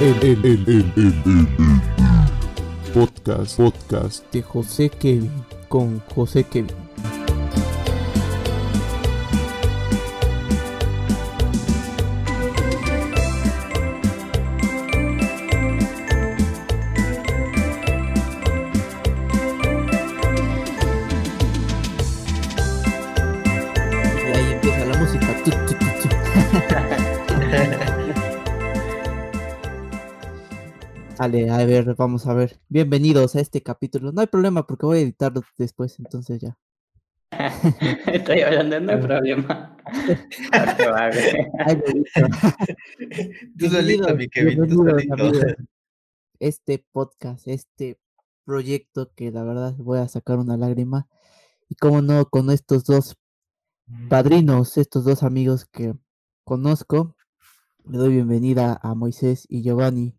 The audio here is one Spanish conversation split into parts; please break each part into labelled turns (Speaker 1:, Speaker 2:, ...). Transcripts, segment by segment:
Speaker 1: el, el, el, podcast, podcast
Speaker 2: de José Kevin con José Kevin. A ver, vamos a ver. Bienvenidos a este capítulo. No hay problema porque voy a editarlo después, entonces ya.
Speaker 3: Estoy hablando, no hay problema.
Speaker 4: Tú solito, mi Kevin, tú solito.
Speaker 2: Este podcast, este proyecto que la verdad voy a sacar una lágrima. Y como no, con estos dos padrinos, estos dos amigos que conozco, le doy bienvenida a Moisés y Giovanni.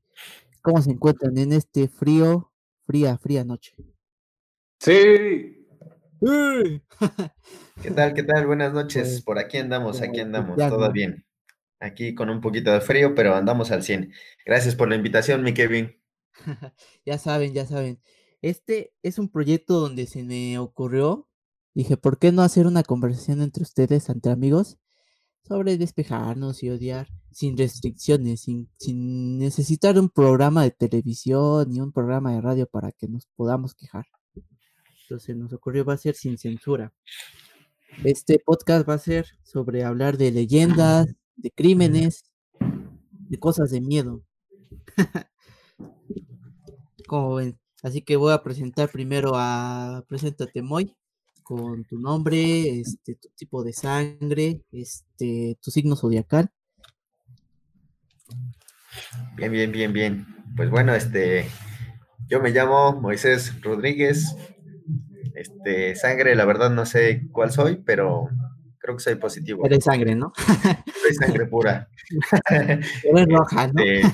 Speaker 2: ¿Cómo se encuentran en este frío, fría, fría noche?
Speaker 3: Sí.
Speaker 4: ¿Qué tal? ¿Qué tal? Buenas noches.
Speaker 2: Pues,
Speaker 4: Por aquí andamos, aquí andamos, todo bien. Aquí con un poquito de frío, pero andamos al 100. Gracias por la invitación, mi Kevin.
Speaker 2: Ya saben, ya saben. Este es un proyecto donde se me ocurrió, dije, ¿por qué no hacer una conversación entre ustedes, entre amigos, sobre despejarnos y odiar sin restricciones, sin, sin necesitar un programa de televisión ni un programa de radio para que nos podamos quejar? Entonces nos ocurrió, va a ser sin censura. Este podcast va a ser sobre hablar de leyendas, de crímenes, de cosas de miedo. Como ven. Así que voy a presentar primero a. Preséntate, Moy, con tu nombre, este, tu tipo de sangre, este, tu signo zodiacal.
Speaker 4: Bien, bien, bien, bien. Pues bueno, este, yo me llamo Moisés Rodríguez. Este, sangre, la verdad no sé cuál soy, pero creo que soy positivo.
Speaker 2: Eres sangre, ¿no?
Speaker 4: Soy sangre pura.
Speaker 2: Eres roja, ¿no?
Speaker 4: Este,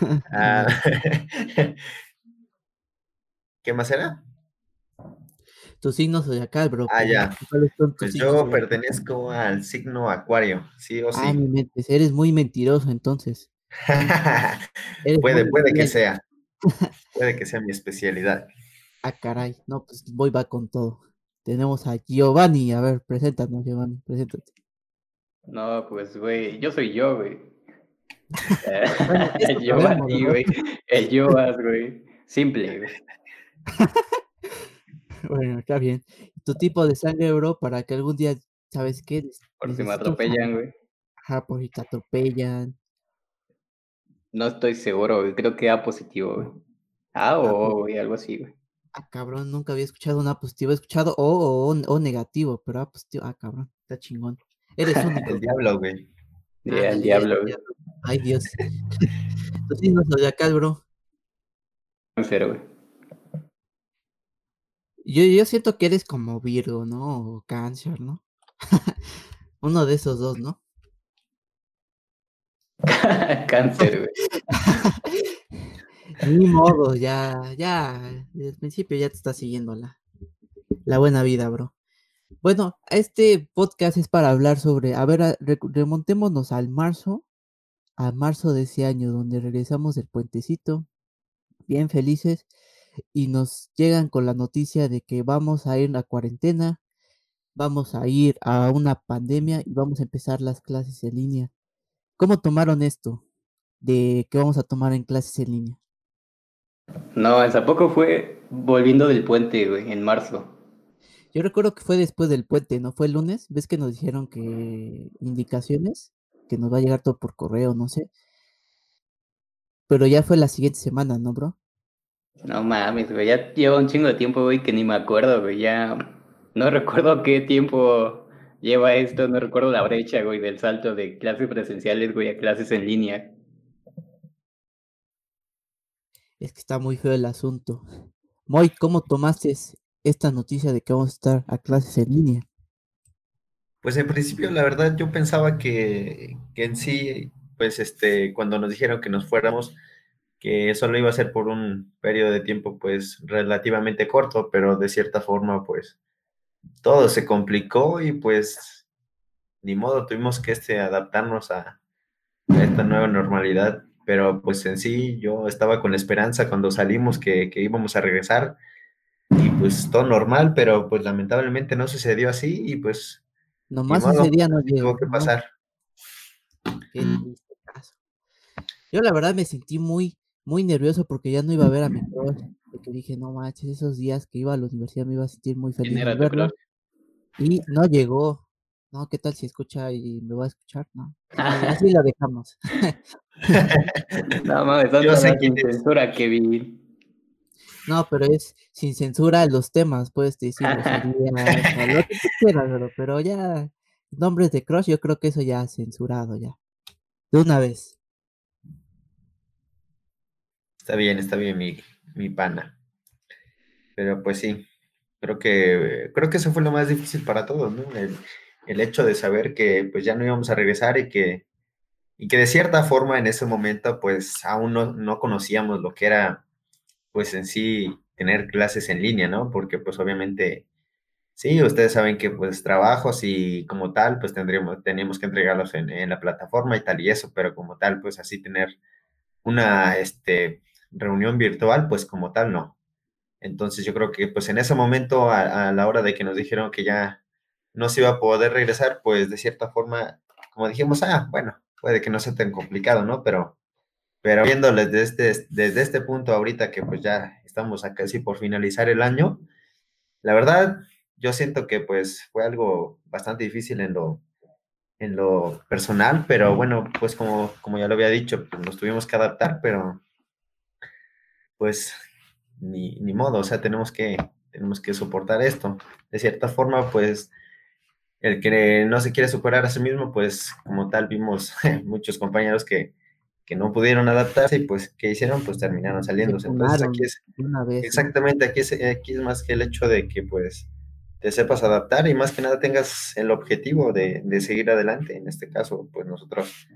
Speaker 4: ah, ¿Qué más era?
Speaker 2: Tu signo zodiacal, bro.
Speaker 4: Ah,
Speaker 2: ¿cuál-
Speaker 4: ya.
Speaker 2: ¿Cuáles son tus
Speaker 4: Pues yo pertenezco al signo Acuario, sí o
Speaker 2: Ah,
Speaker 4: sí.
Speaker 2: mi mente, eres muy mentiroso entonces.
Speaker 4: Puede, puede que sea. Puede que sea mi especialidad.
Speaker 2: Ah, caray. No, pues voy va con todo. Tenemos a Giovanni. A ver, preséntanos, Giovanni. Preséntate.
Speaker 3: No, pues, güey, yo soy yo, güey. El
Speaker 2: ¿no?
Speaker 3: güey. El yo as, güey. Simple, güey.
Speaker 2: Bueno, está bien. Tu tipo de sangre, bro, para que algún día, ¿sabes qué?
Speaker 3: Por si me atropellan, güey.
Speaker 2: Ajá, por si te atropellan.
Speaker 3: No estoy seguro, güey. Creo que A positivo, güey. A o güey, algo así, güey.
Speaker 2: Ah, cabrón, nunca había escuchado una positiva. He escuchado O o, o, negativo, pero A positivo. Ah, cabrón, está chingón. Eres único.
Speaker 4: El diablo, güey.
Speaker 3: Al
Speaker 2: ya,
Speaker 3: diablo, güey.
Speaker 2: Ay, Dios. Tu signo zodiacal, bro.
Speaker 3: Cáncer, güey.
Speaker 2: Yo, yo siento que eres como Virgo, ¿no? O Cáncer, ¿no? Uno de esos dos, ¿no?
Speaker 3: Cáncer, güey.
Speaker 2: Ni modo, ya, ya, desde el principio ya te está siguiendo la, la buena vida, bro. Bueno, este podcast es para hablar sobre, a ver, remontémonos al marzo, a marzo de ese año, donde regresamos del puentecito, bien felices, y nos llegan con la noticia de que vamos a ir a cuarentena, vamos a ir a una pandemia y vamos a empezar las clases en línea. ¿Cómo tomaron esto de que vamos a tomar en clases en línea?
Speaker 3: No, el tampoco fue volviendo del puente, güey, en marzo.
Speaker 2: Yo recuerdo que fue después del puente, ¿no? Fue el lunes. ¿Ves que nos dijeron que indicaciones? Que nos va a llegar todo por correo, no sé. Pero ya fue la siguiente semana, ¿no, bro?
Speaker 3: No mames, güey, ya lleva un chingo de tiempo, güey, que ni me acuerdo, güey, ya no recuerdo qué tiempo lleva esto, no recuerdo la brecha, güey, del salto de clases presenciales, güey, a clases en línea.
Speaker 2: Es que está muy feo el asunto. Moy, ¿cómo tomaste esta noticia de que vamos a estar a clases en línea?
Speaker 4: Pues en principio, la verdad, yo pensaba que, que en sí, pues este, cuando nos dijeron que nos fuéramos, que solo iba a ser por un periodo de tiempo, pues relativamente corto, pero de cierta forma, pues todo se complicó y pues ni modo, tuvimos que este, adaptarnos a, a esta nueva normalidad pero pues en sí yo estaba con la esperanza cuando salimos que, que íbamos a regresar y pues todo normal, pero pues lamentablemente no sucedió así y pues
Speaker 2: Nomás ese día no
Speaker 4: así tuvo
Speaker 2: llegó.
Speaker 4: que
Speaker 2: ¿no?
Speaker 4: pasar.
Speaker 2: Qué triste caso. Yo la verdad me sentí muy, muy nervioso porque ya no iba a ver a mi. Porque dije, no manches, esos días que iba a la universidad me iba a sentir muy
Speaker 3: ¿Quién
Speaker 2: feliz
Speaker 3: crush?
Speaker 2: Y no llegó. No, ¿qué tal si escucha y me va a escuchar? No. Así así la dejamos.
Speaker 3: No mames,
Speaker 4: Yo sé
Speaker 3: sin
Speaker 4: quién
Speaker 3: censura, Kevin.
Speaker 2: No, pero es sin censura los temas, puedes decir lo que tú quieras, bro, pero ya nombres de crush, yo creo que eso ya censurado ya. De una vez.
Speaker 4: Está bien, está bien mi, mi pana. Pero pues sí, creo que, creo que eso fue lo más difícil para todos, ¿no? El, hecho de saber que pues ya no íbamos a regresar y que, y que de cierta forma en ese momento pues aún no, no conocíamos lo que era pues en sí tener clases en línea, ¿no? Porque pues obviamente, sí, ustedes saben que pues trabajos y como tal pues tendríamos, teníamos que entregarlos en, en la plataforma y tal y eso, pero como tal pues así tener una este, reunión virtual pues como tal no. Entonces yo creo que pues en ese momento, a, la hora de que nos dijeron que ya no se iba a poder regresar, pues de cierta forma, como dijimos, ah, bueno, puede que no sea tan complicado, ¿no? Pero, pero viéndoles desde este, desde este punto ahorita que pues ya estamos a casi por finalizar el año, la verdad, yo siento que pues fue algo bastante difícil en lo, en lo personal, pero bueno, pues como, como ya lo había dicho, pues nos tuvimos que adaptar, pero pues ni, ni, modo, o sea, tenemos que, tenemos que soportar esto. De cierta forma, pues, el que no se quiere superar a sí mismo, pues, como tal, vimos muchos compañeros que, que no pudieron adaptarse y, pues, ¿qué hicieron? Pues terminaron saliéndose. Entonces, aquí es,
Speaker 2: vez,
Speaker 4: exactamente, aquí es, aquí es más que el hecho de que, pues, te sepas adaptar y más que nada tengas el objetivo de, de seguir adelante. En este caso, pues, nosotros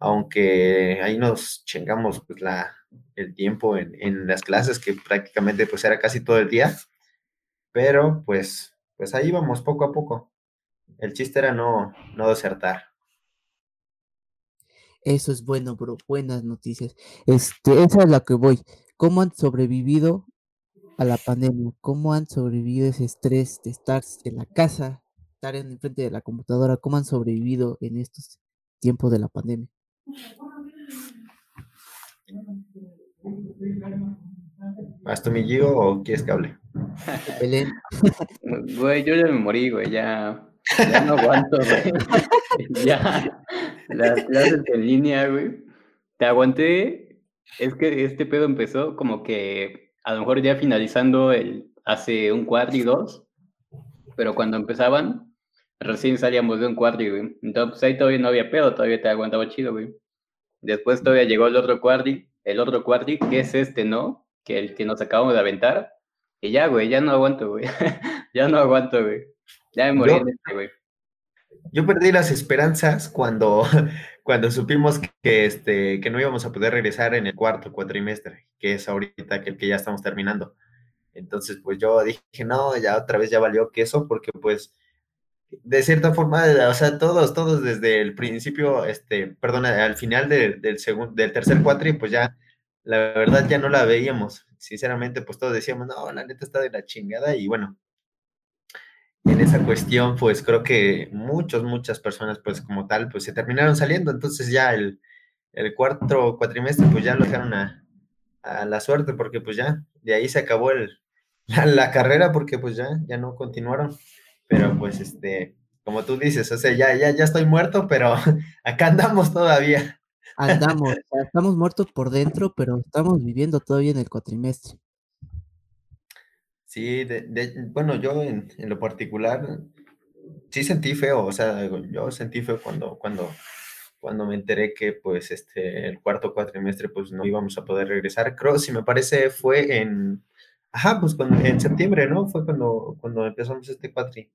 Speaker 4: aunque ahí nos chingamos pues, la, el tiempo en, en, las clases, que prácticamente pues era casi todo el día, pero pues, pues ahí vamos poco a poco. El chiste era no, no desertar.
Speaker 2: Eso es bueno, bro, buenas noticias. Este, esa es la que voy. ¿Cómo han sobrevivido a la pandemia? ¿Cómo han sobrevivido ese estrés de estar en la casa, estar en frente de la computadora? ¿Cómo han sobrevivido en estos tiempos de la pandemia?
Speaker 4: ¿Vas tú, mi Gio, o quieres que hable?
Speaker 2: Belén.
Speaker 3: Güey, yo ya me morí, güey, ya, ya no aguanto, güey. ya, las clases en línea, güey. Te aguanté, es que este pedo empezó como que a lo mejor ya finalizando el, hace un cuadro y dos, pero cuando empezaban, recién salíamos de un cuadro, güey. Entonces pues, ahí todavía no había pedo, todavía te aguantaba chido, güey. Después todavía llegó el otro cuadri, el otro cuadri, que es este, ¿no? Que el que nos acabamos de aventar. Y ya, güey, ya no aguanto, güey. ya no aguanto, güey. Ya me morí
Speaker 4: yo,
Speaker 3: este, güey.
Speaker 4: Yo perdí las esperanzas cuando, cuando supimos que, este, que no íbamos a poder regresar en el cuarto cuatrimestre, que es ahorita que el que ya estamos terminando. Entonces, pues yo dije, no, ya otra vez ya valió queso, porque pues de cierta forma, o sea, todos, todos desde el principio, este, perdón, al final de, del, segundo, del tercer cuatri, pues ya, la verdad ya no la veíamos. Sinceramente, pues todos decíamos, no, la neta está de la chingada y bueno, en esa cuestión, pues creo que muchos, muchas personas, pues como tal, pues se terminaron saliendo. Entonces ya el, el cuarto cuatrimestre, pues ya lo dejaron a, a, la suerte, porque pues ya, de ahí se acabó el, la, la carrera, porque pues ya, ya no continuaron pero pues este, como tú dices, o sea, ya, ya, ya estoy muerto, pero acá andamos todavía.
Speaker 2: Andamos, estamos muertos por dentro, pero estamos viviendo todavía en el cuatrimestre.
Speaker 4: Sí, de, de, bueno, yo en, en, lo particular sí sentí feo, o sea, yo sentí feo cuando, cuando, cuando me enteré que pues este, el cuarto cuatrimestre pues no íbamos a poder regresar. Creo, si me parece, fue en, ajá, pues cuando, en septiembre, ¿no? Fue cuando, cuando empezamos este cuatri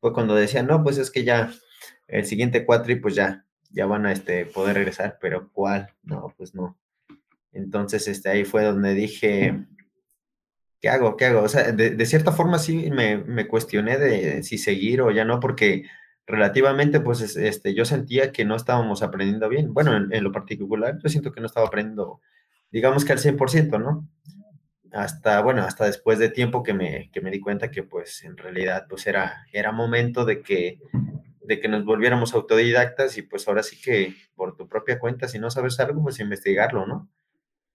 Speaker 4: fue cuando decían, no, pues es que ya el siguiente cuatri, pues ya, ya van a este, poder regresar, pero ¿cuál? No, pues no. Entonces, este, ahí fue donde dije, ¿qué hago? ¿Qué hago? O sea, de, cierta forma sí me, me cuestioné de si seguir o ya no, porque relativamente, pues es- este, yo sentía que no estábamos aprendiendo bien. Bueno, en, en lo particular, yo siento que no estaba aprendiendo, digamos que al 100%, ¿no? Hasta, bueno, hasta después de tiempo que me, que me di cuenta que pues en realidad pues era, era momento de que, de que nos volviéramos autodidactas y pues ahora sí que por tu propia cuenta, si no sabes algo, pues investigarlo, ¿no?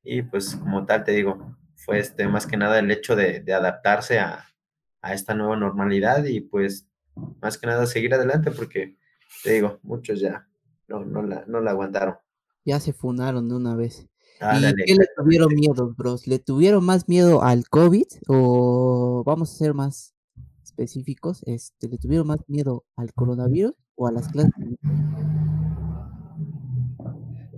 Speaker 4: Y pues como tal, te digo, fue este, más que nada el hecho de, adaptarse a, a esta nueva normalidad y pues más que nada seguir adelante porque, te digo, muchos ya no, no, la, no la aguantaron.
Speaker 2: Ya se funaron de una vez. ¿Y
Speaker 4: Ándale,
Speaker 2: qué le tuvieron miedo, bros? ¿Le tuvieron más miedo al COVID o vamos a ser más específicos? Este, ¿le tuvieron más miedo al coronavirus o a las clases? en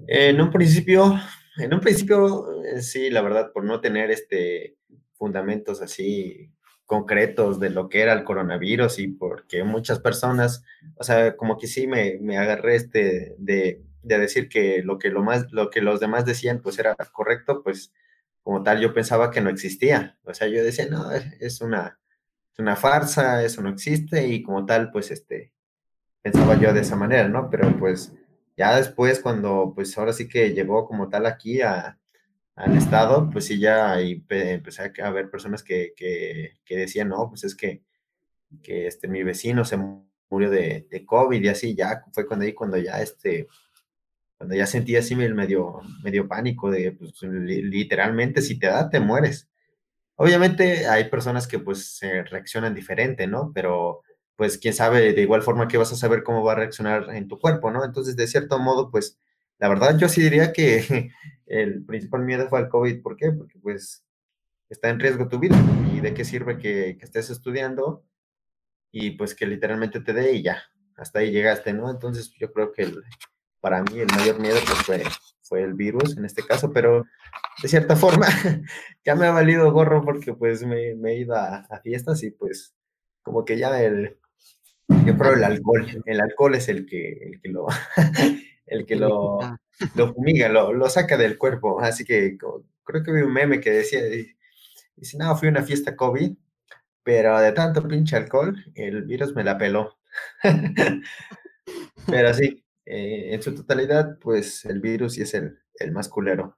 Speaker 4: En un principio, en un principio, eh, sí, la verdad, por no tener este fundamentos así concretos de lo que era el coronavirus y porque muchas personas, o sea, como que sí me, me agarré este de, de decir que lo que lo más, lo que los demás decían, pues era correcto, pues como tal yo pensaba que no existía. O sea, yo decía, no, es una, es una farsa, eso no existe, y como tal, pues este, pensaba yo de esa manera, ¿no? Pero pues ya después, cuando pues ahora sí que llegó como tal aquí a, al estado, pues sí ya empecé a ver personas que, que, decían, no, pues es que, que este, mi vecino se mu- murió de, de COVID y así, ya fue cuando ahí, cuando ya este, cuando ya sentí así medio, medio pánico de, pues li- literalmente si te da, te mueres. Obviamente hay personas que pues se reaccionan diferente, ¿no? Pero pues quién sabe de igual forma que vas a saber cómo va a reaccionar en tu cuerpo, ¿no? Entonces, de cierto modo, pues la verdad yo sí diría que el principal miedo fue al COVID. ¿Por qué? Porque pues está en riesgo tu vida y de qué sirve que, que estés estudiando y pues que literalmente te dé y ya, hasta ahí llegaste, ¿no? Entonces yo creo que el- para mí el mayor miedo pues fue, fue el virus en este caso, pero de cierta forma ya me ha valido gorro porque pues me, me he ido a, a fiestas y pues como que ya el, yo creo el alcohol, el alcohol es el que, el que lo, el que lo, lo fumiga, lo, lo saca del cuerpo, así que creo que vi un meme que decía, di- dice, no, fui a una fiesta COVID, pero de tanto pinche alcohol, el virus me la peló. Pero sí, eh, en su totalidad, pues el virus sí es el, el más culero.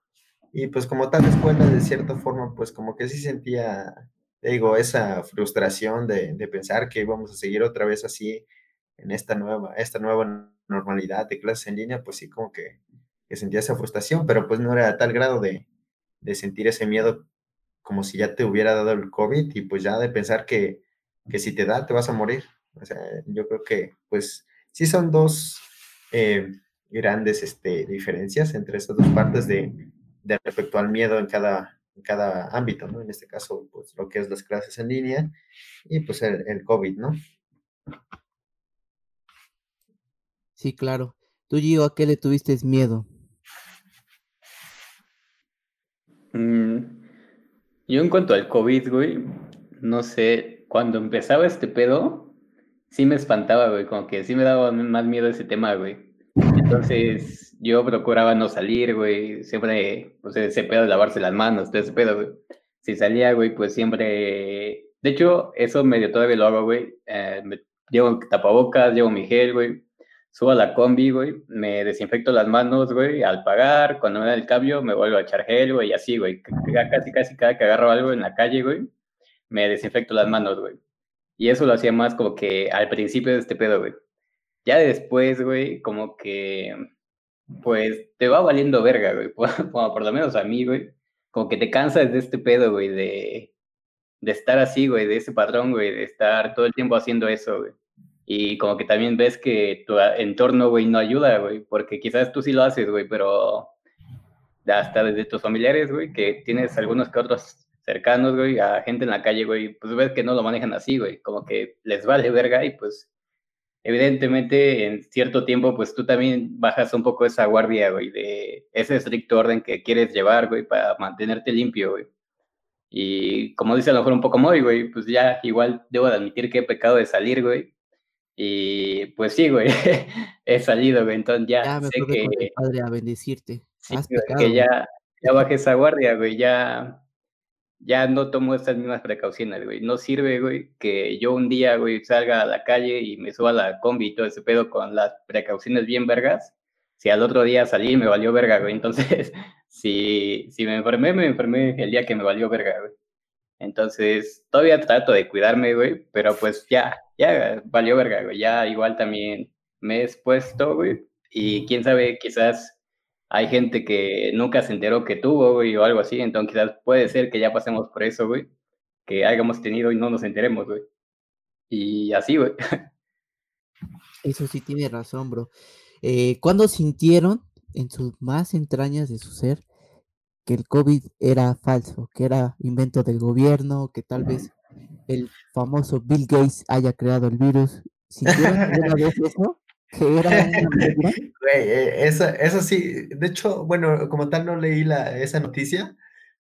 Speaker 4: Y pues como tal escuela, de cierta forma, pues como que sí sentía, digo, esa frustración de, de pensar que íbamos a seguir otra vez así en esta nueva, esta nueva normalidad de clases en línea, pues sí como que, que sentía esa frustración, pero pues no era a tal grado de, de sentir ese miedo como si ya te hubiera dado el COVID y pues ya de pensar que, que si te da, te vas a morir. O sea, yo creo que pues sí son dos eh, grandes este, diferencias entre esas dos partes de, de respecto al miedo en cada, en cada ámbito, ¿no? En este caso, pues lo que es las clases en línea y pues el, el COVID, ¿no?
Speaker 2: Sí, claro. Tú, Gio, ¿a qué le tuviste miedo?
Speaker 3: Mm, Yo en cuanto al COVID, güey, no sé, cuando empezaba este pedo, sí me espantaba, güey, como que sí me daba más miedo ese tema, güey. Entonces yo procuraba no salir, güey, siempre, pues ese pedo de lavarse las manos, todo ese pedo, güey. Si salía, güey, pues siempre... De hecho, eso medio todavía lo hago, güey. eh, llevo tapabocas, llevo mi gel, güey. Subo a la combi, güey, me desinfecto las manos, güey, al pagar, cuando me da el cambio me vuelvo a echar gel, güey, y así, güey, casi, casi cada que agarro algo en la calle, güey, me desinfecto las manos, güey. Y eso lo hacía más como que al principio de este pedo, güey. Ya después, güey, como que, pues, te va valiendo verga, güey, por, por, lo menos a mí, güey, como que te cansas de este pedo, güey, de, de estar así, güey, de ese patrón, güey, de estar todo el tiempo haciendo eso, güey. Y como que también ves que tu entorno, güey, no ayuda, güey, porque quizás tú sí lo haces, güey, pero hasta desde tus familiares, güey, que tienes algunos que otros cercanos, güey, a gente en la calle, güey, pues ves que no lo manejan así, güey, como que les vale verga y pues evidentemente en cierto tiempo, pues tú también bajas un poco esa guardia, güey, de ese estricto orden que quieres llevar, güey, para mantenerte limpio, güey. Y como dice a lo mejor un poco Moy, güey, pues ya igual debo de admitir que he pecado de salir, güey. Y pues sí, güey, he salido, güey, entonces ya,
Speaker 2: Ya me
Speaker 3: sé que,
Speaker 2: padre a bendecirte.
Speaker 3: sí,
Speaker 2: Has
Speaker 3: güey,
Speaker 2: pecado.
Speaker 3: que ya, ya bajé esa guardia, güey, ya, ya no tomo estas mismas precauciones, güey. No sirve, güey, que yo un día, güey, salga a la calle y me suba a la combi y todo ese pedo con las precauciones bien vergas. Si al otro día salí me valió verga, güey. Entonces, si, si me enfermé, me enfermé el día que me valió verga, güey. Entonces, todavía trato de cuidarme, güey, pero pues ya, ya valió verga, güey. Ya igual también me he expuesto, güey. Y quién sabe, quizás hay gente que nunca se enteró que tuvo, güey, o algo así. Entonces, quizás puede ser que ya pasemos por eso, güey. Que hayamos tenido y no nos enteremos, güey. Y así, güey.
Speaker 2: Eso sí tiene razón, bro. Eh, ¿Cuándo sintieron en sus más entrañas de su ser que el COVID era falso, que era invento del gobierno, que tal vez el famoso Bill Gates haya creado el virus. ¿Sintieron alguna vez eso?
Speaker 4: Güey, eh, eso, eso sí, de hecho, bueno, como tal no leí la, esa noticia,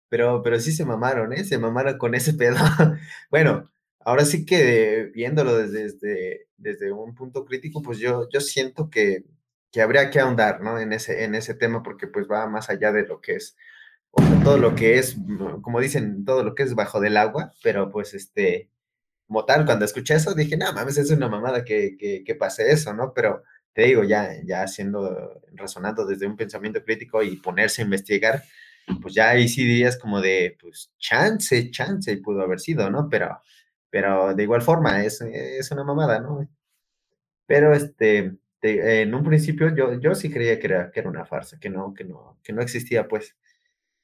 Speaker 4: pero, pero sí se mamaron, ¿eh? Se mamaron con ese pedo. bueno, ahora sí que viéndolo desde, desde, desde un punto crítico, pues yo, yo siento que, que habría que ahondar, ¿no? En ese, en ese tema, porque pues va más allá de lo que es o sea, todo lo que es, como dicen, todo lo que es bajo del agua, pero pues este, como tal, cuando escuché eso dije, no mames, es una mamada que, que, que pase eso, ¿no? Pero te digo, ya, ya haciendo, razonando desde un pensamiento crítico y ponerse a investigar, pues ya ahí sí dirías como de, pues chance, chance pudo haber sido, ¿no? Pero, pero de igual forma, es, es una mamada, ¿no? Pero este, en un principio yo, yo sí creía que era, que era una farsa, que no, que no, que no existía, pues.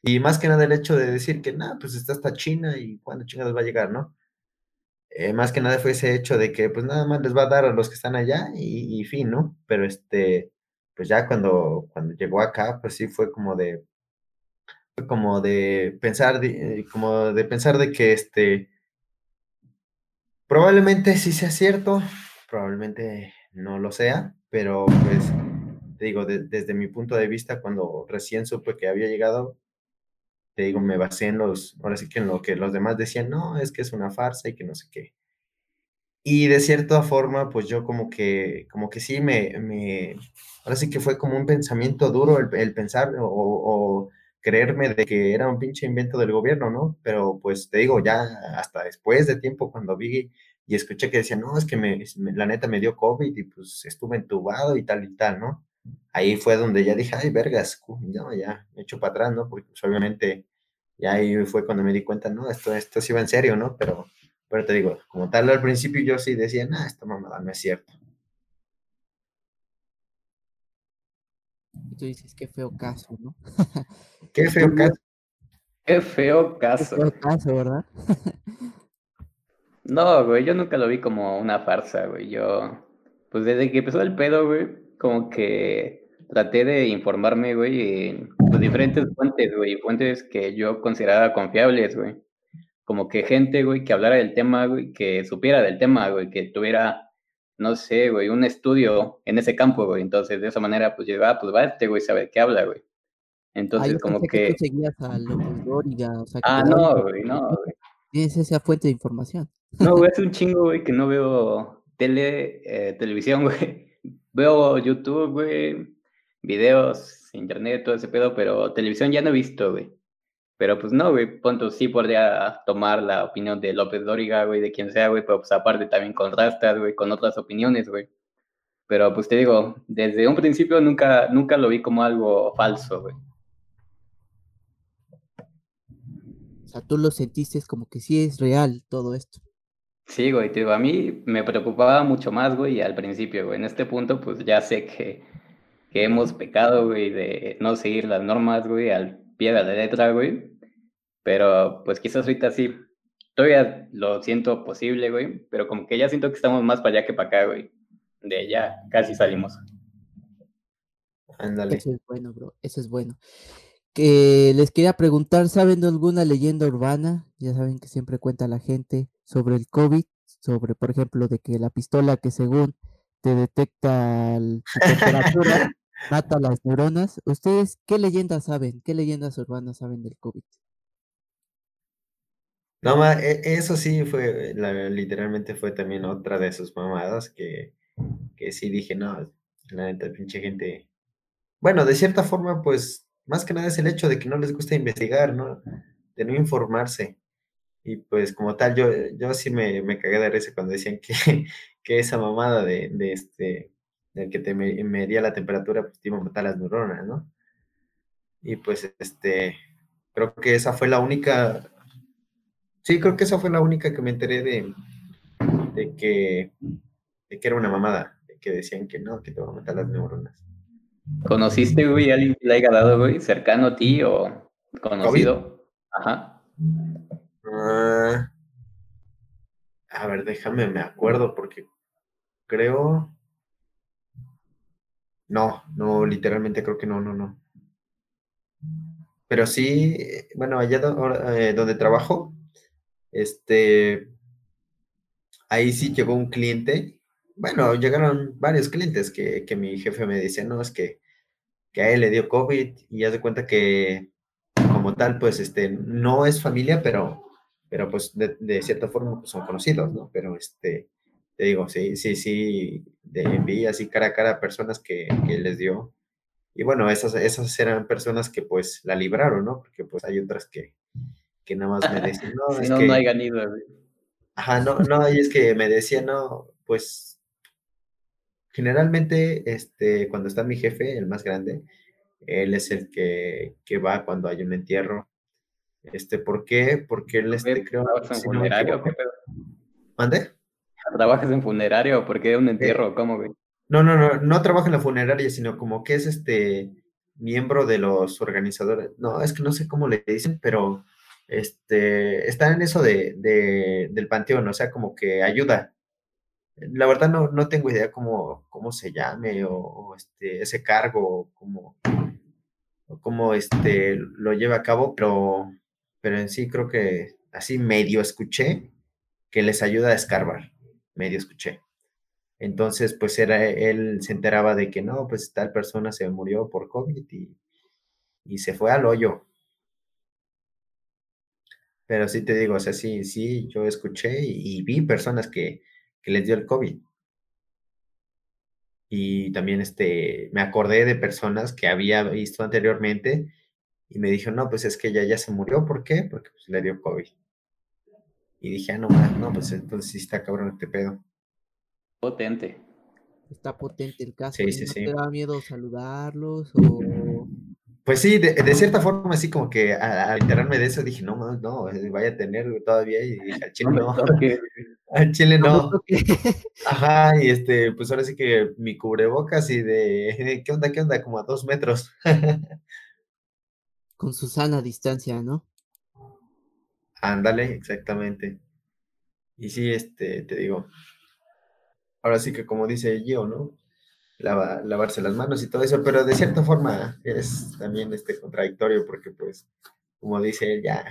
Speaker 4: Y más que nada el hecho de decir que, nada, pues está hasta China y cuándo chingados va a llegar, ¿no? Eh, más que nada fue ese hecho de que, pues nada más les va a dar a los que están allá y, fin, ¿no? Pero este, pues ya cuando, cuando llegó acá, pues sí fue como de, como de pensar, de, eh, como de pensar de que este, probablemente sí sea cierto, probablemente no lo sea, pero pues, te digo, desde mi punto de vista, cuando recién supe que había llegado, te digo, me basé en los, ahora sí que en lo que los demás decían, no, es que es una farsa y que no sé qué. Y de cierta forma, pues yo como que, como que sí me, me ahora sí que fue como un pensamiento duro el, pensar o, o, creerme de que era un pinche invento del gobierno, ¿no? Pero pues te digo, ya hasta después de tiempo cuando vi y escuché que decían, no, es que me, la neta me dio COVID y pues estuve entubado y tal y tal, ¿no? Ahí fue donde ya dije, ay, vergas, ya, ya, me echo para atrás, ¿no? Porque pues, obviamente ya ahí fue cuando me di cuenta, no, esto, esto sí va en serio, ¿no? Pero, pero te digo, como tal al principio yo sí decía, no, esta mamada no es cierto.
Speaker 2: Y tú dices, qué feo caso, ¿no?
Speaker 4: qué feo caso.
Speaker 3: Qué feo caso.
Speaker 2: Qué feo caso, ¿verdad?
Speaker 3: no, güey, yo nunca lo vi como una farsa, güey. Yo, pues desde que empezó el pedo, güey, como que traté de informarme, güey, en diferentes fuentes, güey, fuentes que yo consideraba confiables, güey. Como que gente, güey, que hablara del tema, güey, que supiera del tema, güey, que tuviera, no sé, güey, un estudio en ese campo, güey. Entonces, de esa manera, pues yo, ah, pues va este, güey, sabe qué habla, güey. Entonces, como que...
Speaker 2: que seguías a López Dóriga, o sea,
Speaker 3: ah, no, güey, no, güey.
Speaker 2: Tienes esa fuente de información.
Speaker 3: No, güey, es un chingo, güey, que no veo tele, eh, televisión, güey veo YouTube, güey, videos, internet, todo ese pedo, pero televisión ya no he visto, güey. Pero pues no, güey, punto, sí podría tomar la opinión de López Dóriga, güey, de quien sea, güey, pero pues aparte también contrastas, güey, con otras opiniones, güey. Pero pues te digo, desde un principio nunca, nunca lo vi como algo falso, güey.
Speaker 2: O sea, tú lo sentiste como que sí es real todo esto.
Speaker 3: Sí, güey, te digo, a mí me preocupaba mucho más, güey, al principio, güey. En este punto, pues ya sé que, que hemos pecado, güey, de no seguir las normas, güey, al pie de la letra, güey. Pero pues quizás ahorita sí, todavía lo siento posible, güey, pero como que ya siento que estamos más para allá que para acá, güey. De ya casi salimos.
Speaker 4: Ándale.
Speaker 2: Eso es bueno, bro, eso es bueno. Que les quería preguntar, ¿saben de alguna leyenda urbana? Ya saben que siempre cuenta la gente sobre el COVID, sobre, por ejemplo, de que la pistola que según te detecta tu temperatura mata las neuronas. ¿Ustedes qué leyendas saben? ¿Qué leyendas urbanas saben del COVID?
Speaker 4: No, e, eso sí fue, literalmente fue también otra de sus mamadas que, que sí dije, no, la neta, pinche gente. Bueno, de cierta forma, pues, más que nada es el hecho de que no les gusta investigar, ¿no? De no informarse. Y pues como tal, yo, yo sí me, me cagué de risa cuando decían que, que esa mamada de, de este, del que te me- medía la temperatura, pues te iba a matar las neuronas, ¿no? Y pues este, creo que esa fue la única, sí, creo que esa fue la única que me enteré de, de que, de que era una mamada, que decían que no, que te va a matar las neuronas.
Speaker 3: ¿Conociste, güey, a alguien que le haya dado, güey, cercano a ti o conocido? Ajá.
Speaker 4: Ah, a ver, déjame, me acuerdo, porque creo. No, no, literalmente creo que no, no, no. Pero sí, bueno, allá do- ahora, eh, donde trabajo, este, ahí sí llegó un cliente. Bueno, llegaron varios clientes que, que mi jefe me decía, no, es que, que a él le dio COVID y haz de cuenta que como tal, pues, este, no es familia, pero, pero pues, de, de cierta forma, pues, son conocidos, ¿no? Pero, este, te digo, sí, sí, sí, de, vi así cara a cara a personas que, que les dio. Y bueno, esas, esas eran personas que, pues, la libraron, ¿no? Porque, pues, hay otras que, que nada más me decían, no,
Speaker 3: si
Speaker 4: es
Speaker 3: no,
Speaker 4: que...
Speaker 3: no hayan ido.
Speaker 4: Ajá, no, no, y es que me decía, no, pues generalmente, este, cuando está mi jefe, el más grande, él es el que, que va cuando hay un entierro. Este, ¿por qué? Porque él, este, creo,
Speaker 3: ¿Trabajas en
Speaker 4: si me
Speaker 3: funerario?
Speaker 4: equivoco-
Speaker 3: ¿Qué pedo?
Speaker 4: ¿Mande?
Speaker 3: ¿Trabajas en funerario? ¿Por qué un entierro? ¿Cómo, güey?
Speaker 4: No, no, no, no trabaja en la funeraria, sino como que es este miembro de los organizadores. No, es que no sé cómo le dicen, pero este está en eso de, de- del panteón, o sea, como que ayuda. La verdad no, no tengo idea cómo, cómo se llame o, este, ese cargo, o cómo, cómo este, lo lleva a cabo, pero, pero en sí creo que así medio escuché que les ayuda a escarbar, medio escuché. Entonces, pues era, él se enteraba de que no, pues tal persona se murió por COVID y, y se fue al hoyo. Pero sí te digo, o sea, sí, sí, yo escuché y vi personas que, que les dio el COVID. Y también este, me acordé de personas que había visto anteriormente y me dijo, no, pues es que ella ya se murió, ¿por qué? Porque pues, le dio COVID. Y dije, ah, no, no, pues entonces sí está cabrón este pedo.
Speaker 3: Potente.
Speaker 2: Está potente el caso.
Speaker 4: Sí,
Speaker 2: ¿y
Speaker 4: sí,
Speaker 2: ¿No
Speaker 4: sí.
Speaker 2: te da miedo saludarlos o
Speaker 4: Pues sí, de, de cierta forma, así como que a- al enterarme de eso dije, no, ma, no, eh, vaya a tener todavía y dije, al chile
Speaker 3: No
Speaker 4: no, al chile
Speaker 2: No
Speaker 4: no. Ajá, y este, pues ahora sí que mi cubrebocas y de, ¿qué onda, qué onda? Como a dos metros.
Speaker 2: con su sana distancia, ¿no?
Speaker 4: Ándale, exactamente. Y sí, este, te digo, ahora sí que como dice Gio, ¿no? Lava- lavarse las manos y todo eso, pero de cierta forma es también este contradictorio porque pues, como dice él, ya,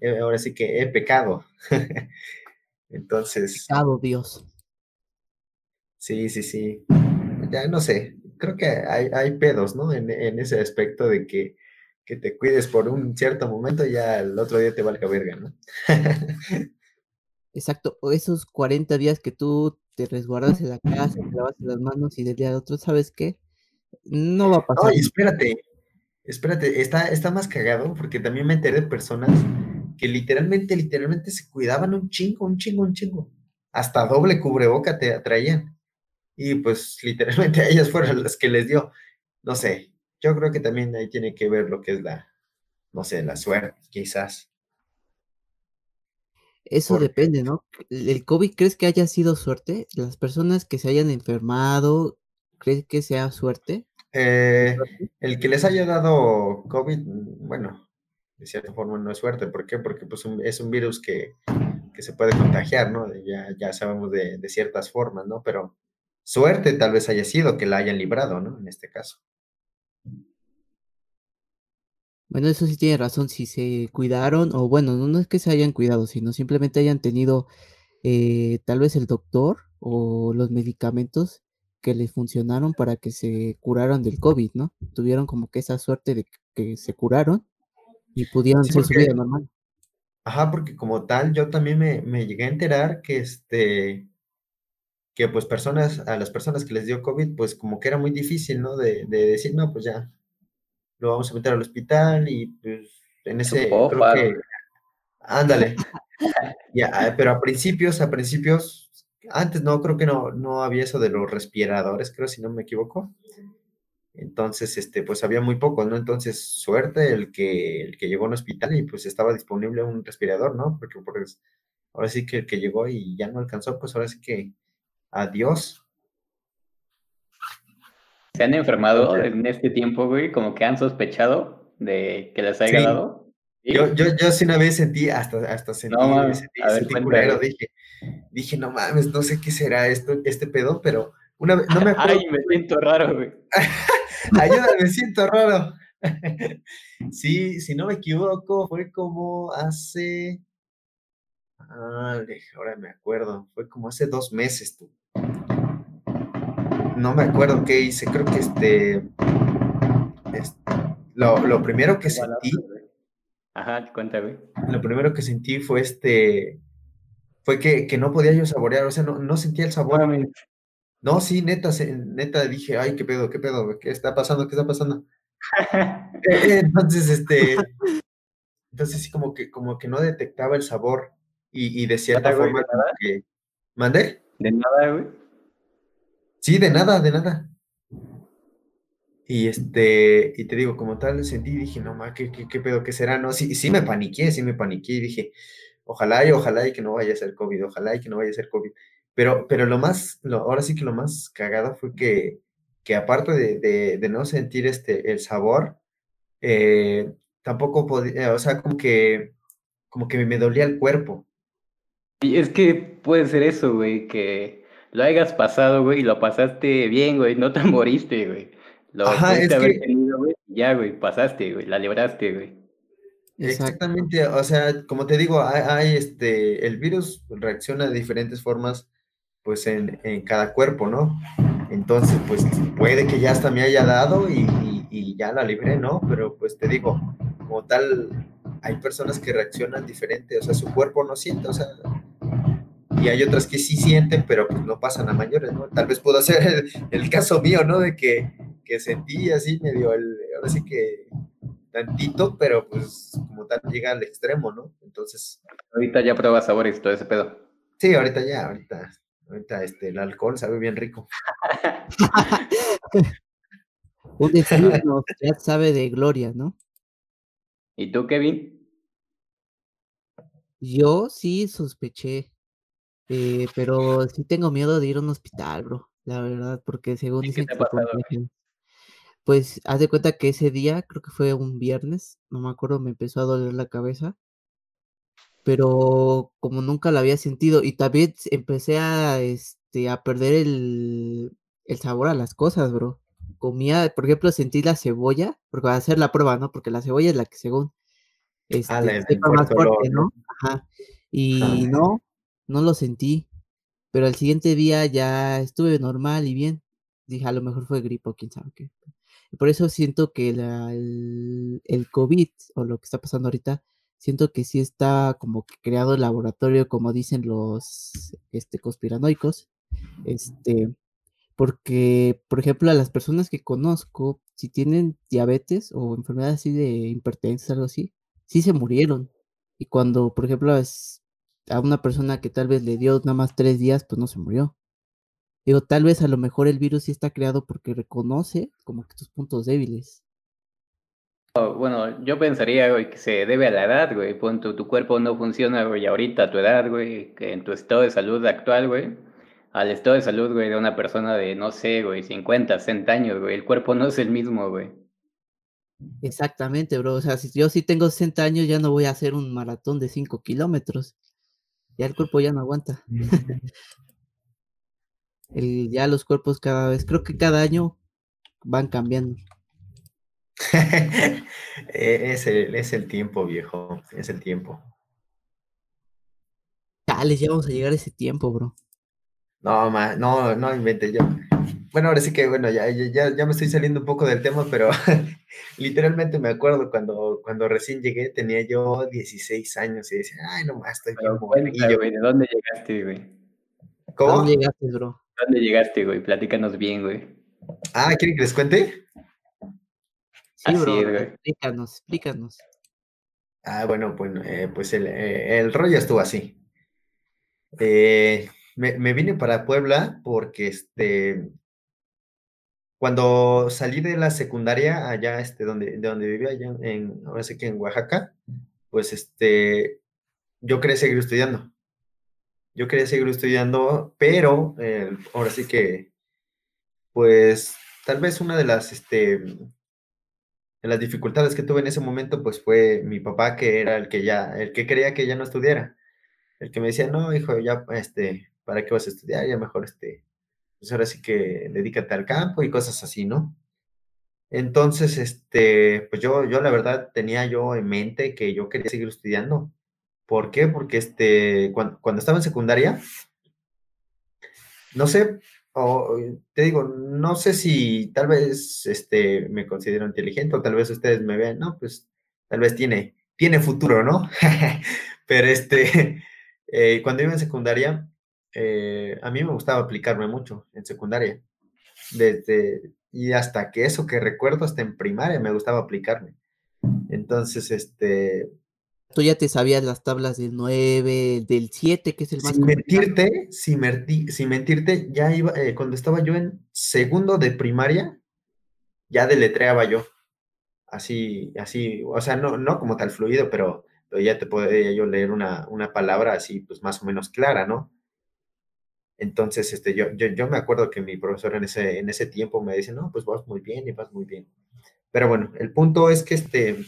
Speaker 4: eh, ahora sí que he pecado. Entonces,
Speaker 2: Pecado, Dios.
Speaker 4: sí, sí, sí. Ya no sé, creo que hay, hay pedos, ¿no? En, en ese aspecto de que, que te cuides por un cierto momento y ya el otro día te valga verga, ¿no?
Speaker 2: Exacto. Esos 40 días que tú te resguardas en la casa, te lavas las manos y del día al otro, ¿sabes qué? No va a pasar.
Speaker 4: No, y espérate, espérate, está, está más cagado porque también me enteré de personas que literalmente, literalmente se cuidaban un chingo, un chingo, un chingo. Hasta doble cubreboca te traían. Y pues literalmente a ellas fueron las que les dio. No sé, yo creo que también ahí tiene que ver lo que es la, no sé, la suerte, quizás.
Speaker 2: Eso
Speaker 4: Porque-
Speaker 2: depende, ¿no? ¿El COVID crees que haya sido suerte? ¿Las personas que se hayan enfermado, crees que sea suerte?
Speaker 4: Eh, el que les haya dado COVID, mm, bueno, de cierta forma no es suerte. ¿Por qué? Porque pues, un- es un virus que, que se puede contagiar, ¿no? Ya, ya sabemos de, de ciertas formas, ¿no? Pero suerte tal vez haya sido que la hayan librado, ¿no? En este caso.
Speaker 2: Bueno, eso sí tiene razón, si se cuidaron, o bueno, no, no es que se hayan cuidado, sino simplemente hayan tenido eh, tal vez el doctor o los medicamentos que les funcionaron para que se curaran del COVID, ¿no? Tuvieron como que esa suerte de que se curaron y pudieron
Speaker 4: Sí,
Speaker 2: hacer su vida normal.
Speaker 4: Ajá, porque como tal, yo también me, me llegué a enterar que este, que pues personas, a las personas que les dio COVID, pues como que era muy difícil, ¿no? De, de decir, no, pues ya, lo vamos a meter al hospital y pues en ese, creo que. Ándale. Ya, pero a principios, a principios, antes no, creo que no, no había eso de los respiradores, creo, si no me equivoco. Entonces, este, pues había muy pocos, ¿no? Entonces, suerte el que, el que llegó a un hospital y pues estaba disponible un respirador, ¿no? Porque, porque ahora sí que el que llegó y ya no alcanzó, pues ahora sí que adiós.
Speaker 3: ¿Se han enfermado en este tiempo, güey? Como que han sospechado de que les haya
Speaker 4: Sí.
Speaker 3: dado. ¿Sí?
Speaker 4: Yo, yo, yo sí una vez sentí, hasta, hasta sentí,
Speaker 3: No mames,
Speaker 4: sentí,
Speaker 3: ver,
Speaker 4: sentí culero, dije, dije, no mames, no sé qué será esto, este pedo, pero una vez, no me acuerdo,
Speaker 3: Ay, me siento raro, güey.
Speaker 4: ayúdame, me siento raro. Sí, si no me equivoco, fue como hace, ah, ahora me acuerdo, fue como hace dos meses, tú. No me acuerdo qué hice, creo que este, es- lo, lo primero que sentí,
Speaker 3: Ajá, cuenta, güey.
Speaker 4: lo primero que sentí fue este, fue que, que no podía yo saborear, o sea, no, no sentía el sabor. No, sí, neta, neta dije, ay, qué pedo, qué pedo, qué está pasando, qué está pasando. Eh, Entonces, este, entonces sí, como que, como que no detectaba el sabor y, y de cierta forma que, ¿mandé?
Speaker 3: De nada, güey.
Speaker 4: Sí, de nada, de nada. Y este, y te digo, como tal, sentí, dije, no ma, ¿qué, qué, pedo, qué será? No, sí, sí me paniqué, sí me paniqué y dije, ojalá y ojalá y que no vaya a ser COVID, ojalá y que no vaya a ser COVID. Pero, pero lo más, ahora sí que lo más cagado fue que, que aparte de, de, no sentir este, el sabor, eh, tampoco podía, o sea, como que, como que me dolía el cuerpo.
Speaker 3: Y es que puede ser eso, güey, que lo hayas pasado, güey, y lo pasaste bien, güey, no te moriste, güey. Lo
Speaker 4: Ajá, es
Speaker 3: haber
Speaker 4: que-
Speaker 3: tenido, güey, ya, güey, pasaste, güey, la libraste, güey.
Speaker 2: Exacto.
Speaker 4: Exactamente, o sea, como te digo, hay, hay, este, el virus reacciona de diferentes formas, pues en, en cada cuerpo, ¿no? Entonces, pues puede que ya hasta me haya dado y, y- y ya la libré, ¿no? Pero pues te digo, como tal, hay personas que reaccionan diferente, o sea, su cuerpo no siente, o sea, y hay otras que sí sienten, pero pues no pasan a mayores, ¿no? Tal vez pudo ser el, el caso mío, ¿no? De que, que sentí así medio el, ahora sí que tantito, pero pues como tal llega al extremo, ¿no? Entonces,
Speaker 3: Ahorita ya pruebas sabores y todo ese pedo.
Speaker 4: sí, ahorita ya, ahorita, ahorita este, el alcohol sabe bien rico.
Speaker 2: Un desayuno ya sabe de gloria, ¿no?
Speaker 3: ¿Y tú, Kevin?
Speaker 2: Yo sí sospeché, eh, pero sí tengo miedo de ir a un hospital, bro, la verdad, porque según
Speaker 3: ¿Y qué
Speaker 2: dicen que
Speaker 3: pasado.
Speaker 2: Pues haz de cuenta que ese día, creo que fue un viernes, no me acuerdo, me empezó a doler la cabeza, pero como nunca la había sentido y también empecé a, este, a perder el, el sabor a las cosas, bro. Comía, por ejemplo, sentí la cebolla, porque va a hacer la prueba, ¿no? Porque la cebolla es la que según este,
Speaker 4: Ah,
Speaker 2: sepa más
Speaker 4: fuerte. ¿no?
Speaker 2: Ajá. Y no, no lo sentí, pero al siguiente día ya estuve normal y bien. Dije, a lo mejor fue gripe o quién sabe qué. Por eso siento que el, el COVID o lo que está pasando ahorita, siento que sí está como que creado el laboratorio, como dicen los este, conspiranoicos, este, porque, por ejemplo, a las personas que conozco, si tienen diabetes o enfermedades así de hipertensa, algo así, sí se murieron. Y cuando, por ejemplo, es a una persona que tal vez le dio nada más tres días, pues no se murió. Digo, tal vez a lo mejor el virus sí está creado porque reconoce como que tus puntos débiles.
Speaker 3: Oh, Bueno, yo pensaría, güey, que se debe a la edad, güey. Pon tu, tu cuerpo no funciona, güey, ahorita a tu edad, güey, que en tu estado de salud actual, güey, al estado de salud, güey, de una persona de, no sé, güey, 50, 60 años, güey. El cuerpo no es el mismo, güey.
Speaker 2: Exactamente, bro. O sea, si yo sí tengo 60 años, ya no voy a hacer un maratón de 5 kilómetros. Ya el cuerpo ya no aguanta. El, ya los cuerpos cada vez, creo que cada año van cambiando.
Speaker 4: Eh, es, el, es el tiempo, viejo, es el tiempo.
Speaker 2: Chales, ya vamos a llegar a ese tiempo, bro.
Speaker 4: No, ma, no, no invente yo. Bueno, ahora sí que, bueno, ya, ya, ya- ya me estoy saliendo un poco del tema, pero literalmente me acuerdo cuando, cuando recién llegué, tenía yo 16 años y decía, ay, nomás estoy bien
Speaker 3: Pero
Speaker 4: morrillo.
Speaker 3: güey, ¿de dónde llegaste, güey?
Speaker 2: ¿A
Speaker 4: ¿Cómo?
Speaker 2: dónde llegaste, bro?
Speaker 3: ¿De dónde llegaste, güey? Platícanos bien, güey.
Speaker 4: Ah, ¿quieren que les cuente?
Speaker 2: Sí,
Speaker 3: Así
Speaker 2: bro,
Speaker 3: es, güey.
Speaker 2: explícanos, explícanos.
Speaker 4: Ah, bueno, pues, eh, pues el, eh, el rollo estuvo así. Eh, me, me vine para Puebla porque este, cuando salí de la secundaria allá, este, donde, de donde vivía, allá ahora sé que en Oaxaca, pues este, yo quería seguir estudiando. Yo quería seguir estudiando, pero eh, ahora sí que, pues, tal vez una de las, este, de las dificultades que tuve en ese momento, pues fue mi papá, que era el que ya, el que quería que ya no estudiara. El que me decía, no, hijo, ya, este, ¿para qué vas a estudiar? Ya mejor, este, pues ahora sí que dedícate al campo y cosas así, ¿no? Entonces, este, pues yo, yo la verdad tenía yo en mente que yo quería seguir estudiando. ¿Por qué? Porque este, cuando, cuando estaba en secundaria, no sé, o, te digo, no sé si tal vez este, me considero inteligente o tal vez ustedes me vean, no, pues tal vez tiene, tiene futuro, ¿no? Pero este, eh, cuando iba en secundaria, eh, a mí me gustaba aplicarme mucho en secundaria. Desde, y hasta que eso que recuerdo, hasta en primaria me gustaba aplicarme. Entonces, este,
Speaker 2: Tú ya te sabías las tablas del 9, del 7, que es el más
Speaker 4: sin mentirte, sin, merti- sin mentirte, ya iba, eh, cuando estaba yo en segundo de primaria, ya deletreaba yo. Así, así, o sea, no, no como tal fluido, pero, pero ya te podía yo leer una, una palabra así, pues más o menos clara, ¿no? Entonces, este, yo, yo, yo me acuerdo que mi profesor en ese, en ese tiempo me dice, no, pues vas muy bien y vas muy bien. Pero bueno, el punto es que este,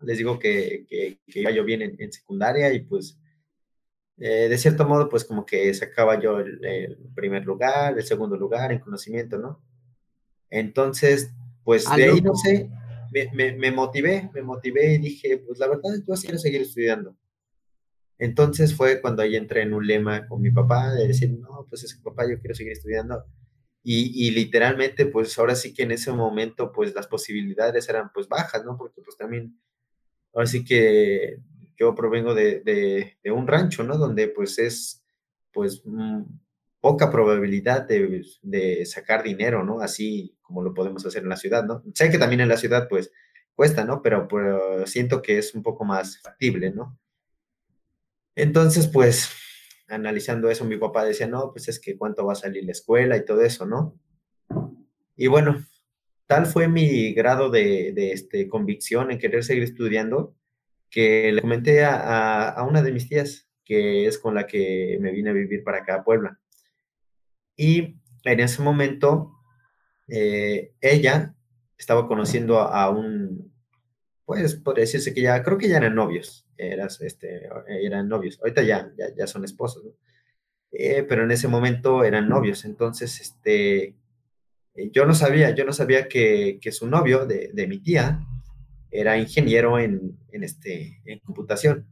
Speaker 4: les digo que, que, que iba yo bien en, en secundaria y pues eh, de cierto modo, pues como que sacaba yo el, el primer lugar, el segundo lugar en conocimiento, ¿no? Entonces, pues de ahí, no sé, me, me, me motivé, me motivé y dije, pues la verdad, yo quiero seguir estudiando. Entonces fue cuando ahí entré en un lema con mi papá de decir, no, pues es que papá, yo quiero seguir estudiando. Y, literalmente, pues ahora sí que en ese momento, pues las posibilidades eran pues bajas, ¿no? Porque pues también, ahora sí que yo provengo de, un rancho, ¿no? Donde pues es, pues, mm, poca probabilidad de, de sacar dinero, ¿no? Así como lo podemos hacer en la ciudad, ¿no? Sé que también en la ciudad, pues, cuesta, ¿no? Pero siento que es un poco más factible, ¿no? Entonces, pues, analizando eso, mi papá decía, no, pues es que cuánto va a salir la escuela y todo eso, ¿no? Y bueno, tal fue mi grado de, de este, convicción en querer seguir estudiando que le comenté a, a, una de mis tías, que es con la que me vine a vivir para acá a Puebla. Y en ese momento, eh, ella estaba conociendo a, un, pues podría decirse que ya, creo que ya eran novios, eras, este, eran novios, ahorita ya, ya, ya son esposos. Eh, pero en ese momento eran novios, entonces, este, yo no sabía, yo no sabía que, que su novio de, de, mi tía era ingeniero en, en, este, en computación.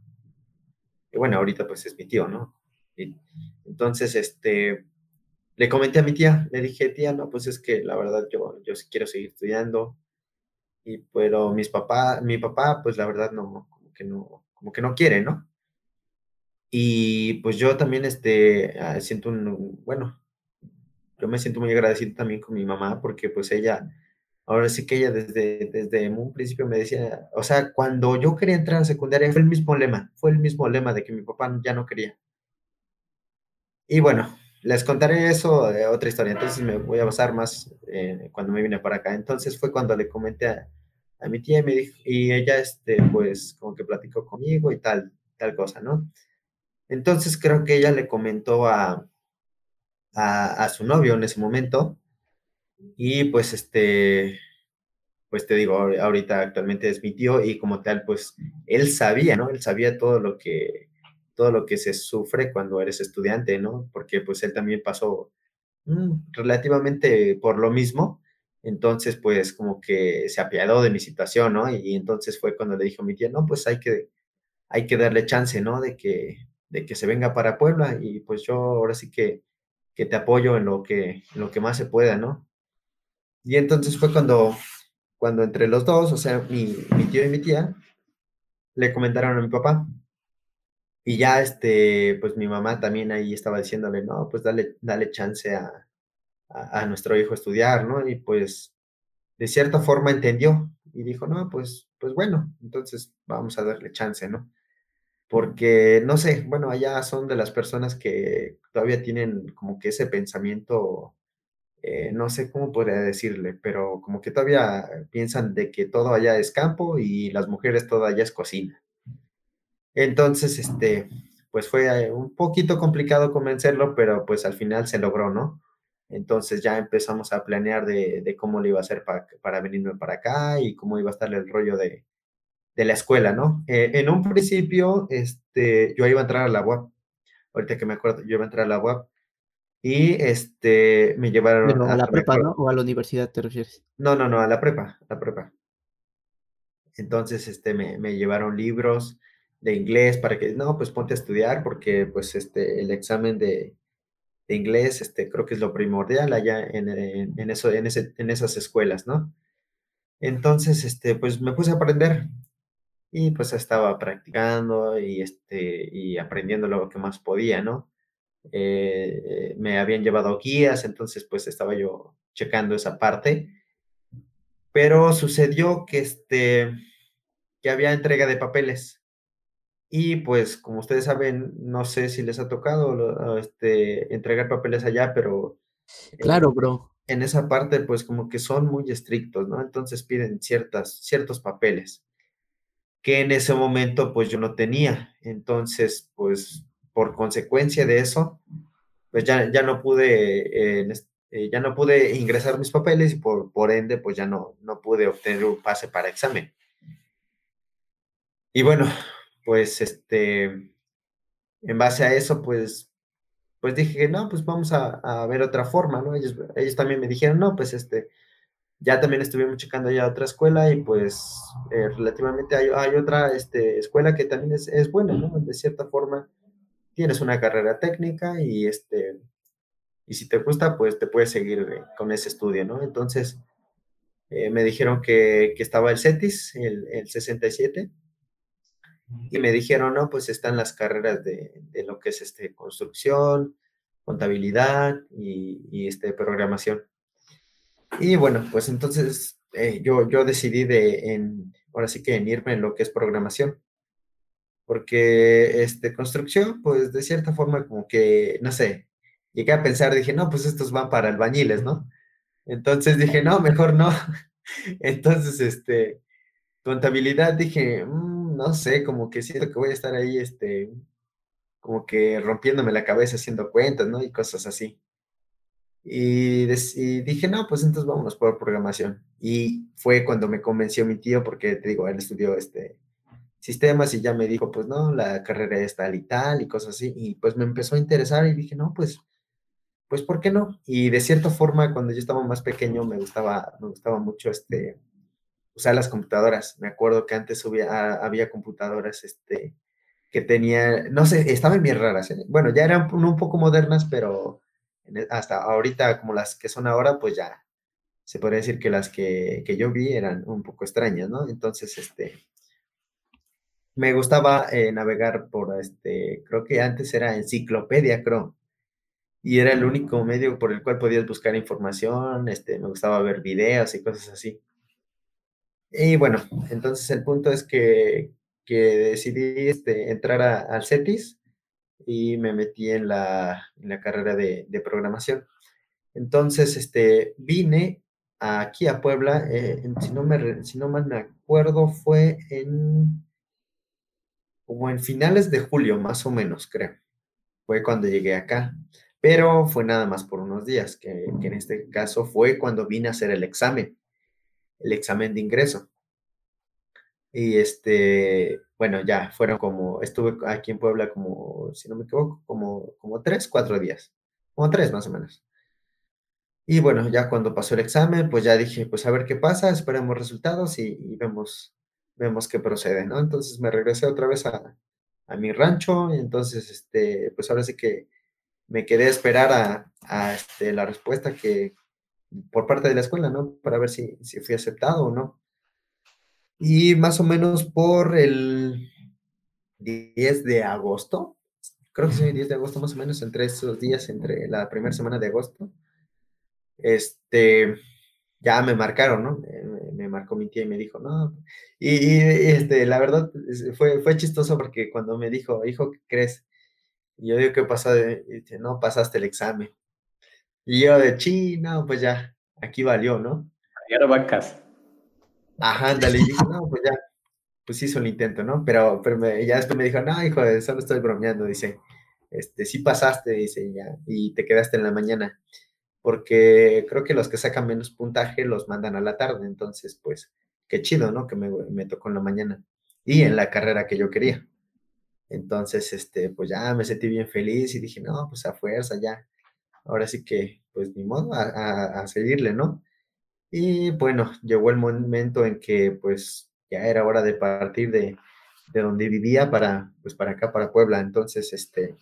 Speaker 4: Y bueno, ahorita pues es mi tío, ¿no? Entonces, este, le comenté a mi tía, le dije, tía, no, pues es que la verdad yo, yo quiero seguir estudiando, y pero mis papás, mi papá, pues la verdad no, como que no, como que no quiere, ¿no? Y pues yo también, este, siento un, bueno, yo me siento muy agradecido también con mi mamá, porque pues ella, ahora sí que ella desde, desde un principio me decía, o sea, cuando yo quería entrar a secundaria fue el mismo lema, fue el mismo lema de que mi papá ya no quería. Y bueno, les contaré eso, eh, otra historia, entonces me voy a basar más eh, cuando me vine para acá. Entonces fue cuando le comenté a, mi tía y, me dijo, y ella, este, pues, como que platicó conmigo y tal, tal cosa, ¿no? Entonces creo que ella le comentó a, a, a su novio en ese momento y pues, este, pues te digo, ahorita actualmente es mi tío y como tal, pues, él sabía, ¿no? Él sabía todo lo que todo lo que se sufre cuando eres estudiante, ¿no? Porque pues él también pasó mmm, relativamente por lo mismo, entonces pues como que se apiadó de mi situación, ¿no? Y, y, entonces fue cuando le dijo a mi tía, no, pues hay que, hay que darle chance, ¿no? De que, de que se venga para Puebla y pues yo ahora sí que, que te apoyo en lo que, en lo que más se pueda, ¿no? Y entonces fue cuando, cuando entre los dos, o sea, mi, mi tío y mi tía, le comentaron a mi papá, y ya, este, pues mi mamá también ahí estaba diciéndole, no, pues dale, dale chance a, a, a, nuestro hijo estudiar, ¿no? Y pues de cierta forma entendió, y dijo, no, pues, pues bueno, entonces vamos a darle chance, ¿no? Porque, no sé, bueno, allá son de las personas que todavía tienen como que ese pensamiento, eh, no sé cómo podría decirle, pero como que todavía piensan de que todo allá es campo y las mujeres todo allá es cocina. Entonces, este, pues fue eh, un poquito complicado convencerlo, pero pues al final se logró, ¿no? Entonces ya empezamos a planear de, cómo le iba a hacer para, para venirme para acá y cómo iba a estar el rollo de, de la escuela, ¿no? Eh, en un principio, este, yo iba a entrar a la UAP. Ahorita que me acuerdo, yo iba a entrar a la UAP. Y este, me llevaron
Speaker 2: a la prepa, ¿no? ¿O a la universidad te refieres?
Speaker 4: No, no, no, a la prepa, a la prepa. Entonces, este, me, me llevaron libros de inglés para que, no, pues ponte a estudiar porque, pues, este, el examen de, de inglés, este, creo que es lo primordial allá en, en, eso, en, ese, en esas escuelas, ¿no? Entonces, este, pues me puse a aprender y pues estaba practicando y, este, y aprendiendo lo que más podía, ¿no? Eh, me habían llevado guías, entonces pues estaba yo checando esa parte, pero sucedió que, este, que había entrega de papeles y pues como ustedes saben, no sé si les ha tocado este, entregar papeles allá, pero...
Speaker 2: Claro, bro.
Speaker 4: En esa parte pues como que son muy estrictos, ¿no? Entonces piden ciertas, ciertos papeles que en ese momento pues yo no tenía. Entonces, pues por consecuencia de eso, pues ya, ya no pude, eh, eh, ya no pude ingresar mis papeles y por, por ende pues ya no, no pude obtener un pase para examen. Y bueno, pues este, en base a eso, pues, pues dije que no, pues vamos a, ver otra forma, ¿no? Ellos, ellos también me dijeron, no, pues este, ya también estuvimos checando ya otra escuela y pues eh, relativamente hay, hay, otra este, escuela que también es, es, buena, ¿no? De cierta forma tienes una carrera técnica y este y si te gusta pues te puedes seguir con ese estudio, ¿no? Entonces eh, me dijeron que, que, estaba el CETIS, el, el, 67 y me dijeron, no, pues están las carreras de, de lo que es este, construcción, contabilidad y, y este, programación. Y bueno, pues entonces eh, yo, yo decidí de, ahora sí que en irme en lo que es programación. Porque este, construcción, pues de cierta forma como que, no sé, llegué a pensar, dije, no, pues estos van para albañiles, ¿no? Entonces dije, no, mejor no. Entonces, este, contabilidad, dije, mm, no sé, como que siento que voy a estar ahí, este, como que rompiéndome la cabeza haciendo cuentas, ¿no? Y cosas así. Y, dije, no, pues entonces vámonos por programación. Y fue cuando me convenció mi tío, porque te digo, él estudió este sistemas y ya me dijo, pues no, la carrera es tal y tal y cosas así. Y pues me empezó a interesar y dije, no, pues, pues, ¿por qué no? Y de cierta forma, cuando yo estaba más pequeño, me gustaba, me gustaba mucho este, usar las computadoras. Me acuerdo que antes había, había computadoras, este, que tenía, no sé, estaban bien raras. ¿eh? Bueno, ya eran un poco modernas, pero e, hasta ahorita como las que son ahora, pues ya se podría decir que las que, que yo vi eran un poco extrañas, ¿no? Entonces, este, me gustaba eh, navegar por, este, creo que antes era enciclopedia, creo, y era el único medio por el cual podías buscar información, este, me gustaba ver videos y cosas así. Y bueno, entonces el punto es que, que decidí este, entrar a, al CETIS y me metí en la, en la carrera de, de, programación. Entonces, este, vine aquí a Puebla, eh, si, no me, si no mal me acuerdo, fue en como en finales de julio, más o menos, creo. Fue cuando llegué acá. Pero fue nada más por unos días, que, que en este caso fue cuando vine a hacer el examen, el examen de ingreso. Y este, bueno, ya fueron como, estuve aquí en Puebla como, si no me equivoco, como, como tres, cuatro días, como tres más o menos. Y bueno, ya cuando pasó el examen, pues ya dije, pues a ver qué pasa, esperemos resultados y, y vemos, vemos qué procede, ¿no? Entonces me regresé otra vez a, a, mi rancho y entonces, este, pues ahora sí que me quedé a esperar a, a este, la respuesta que por parte de la escuela, ¿no? Para ver si, si fui aceptado o no. Y más o menos por el 10 de agosto, creo que es el 10 de agosto más o menos, entre esos días, entre la primera semana de agosto, este, ya me marcaron, ¿no? Me, me marcó mi tía y me dijo, no, y, y, este, la verdad fue, fue chistoso porque cuando me dijo, hijo, ¿qué crees? Y yo digo, ¿qué pasó? Y dice, no, pasaste el examen. Y yo de, chi, no, pues ya, aquí valió, ¿no?
Speaker 3: Y ahora vacas.
Speaker 4: Ajá, ándale, y dije, no, pues ya, pues hizo el intento, ¿no? Pero, pero me- ya después me dijo, no, hijo, solo estoy bromeando, dice, este, sí pasaste, dice, ya, y te quedaste en la mañana, porque creo que los que sacan menos puntaje los mandan a la tarde, entonces, pues, qué chido, ¿no? Que me, me tocó en la mañana y en la carrera que yo quería. Entonces, este, pues ya me sentí bien feliz y dije, no, pues a fuerza, ya, ahora sí que, pues ni modo, a, a- a seguirle, ¿no? Y bueno, llegó el momento en que pues ya era hora de partir de, de donde vivía para, pues para acá, para Puebla. Entonces, este,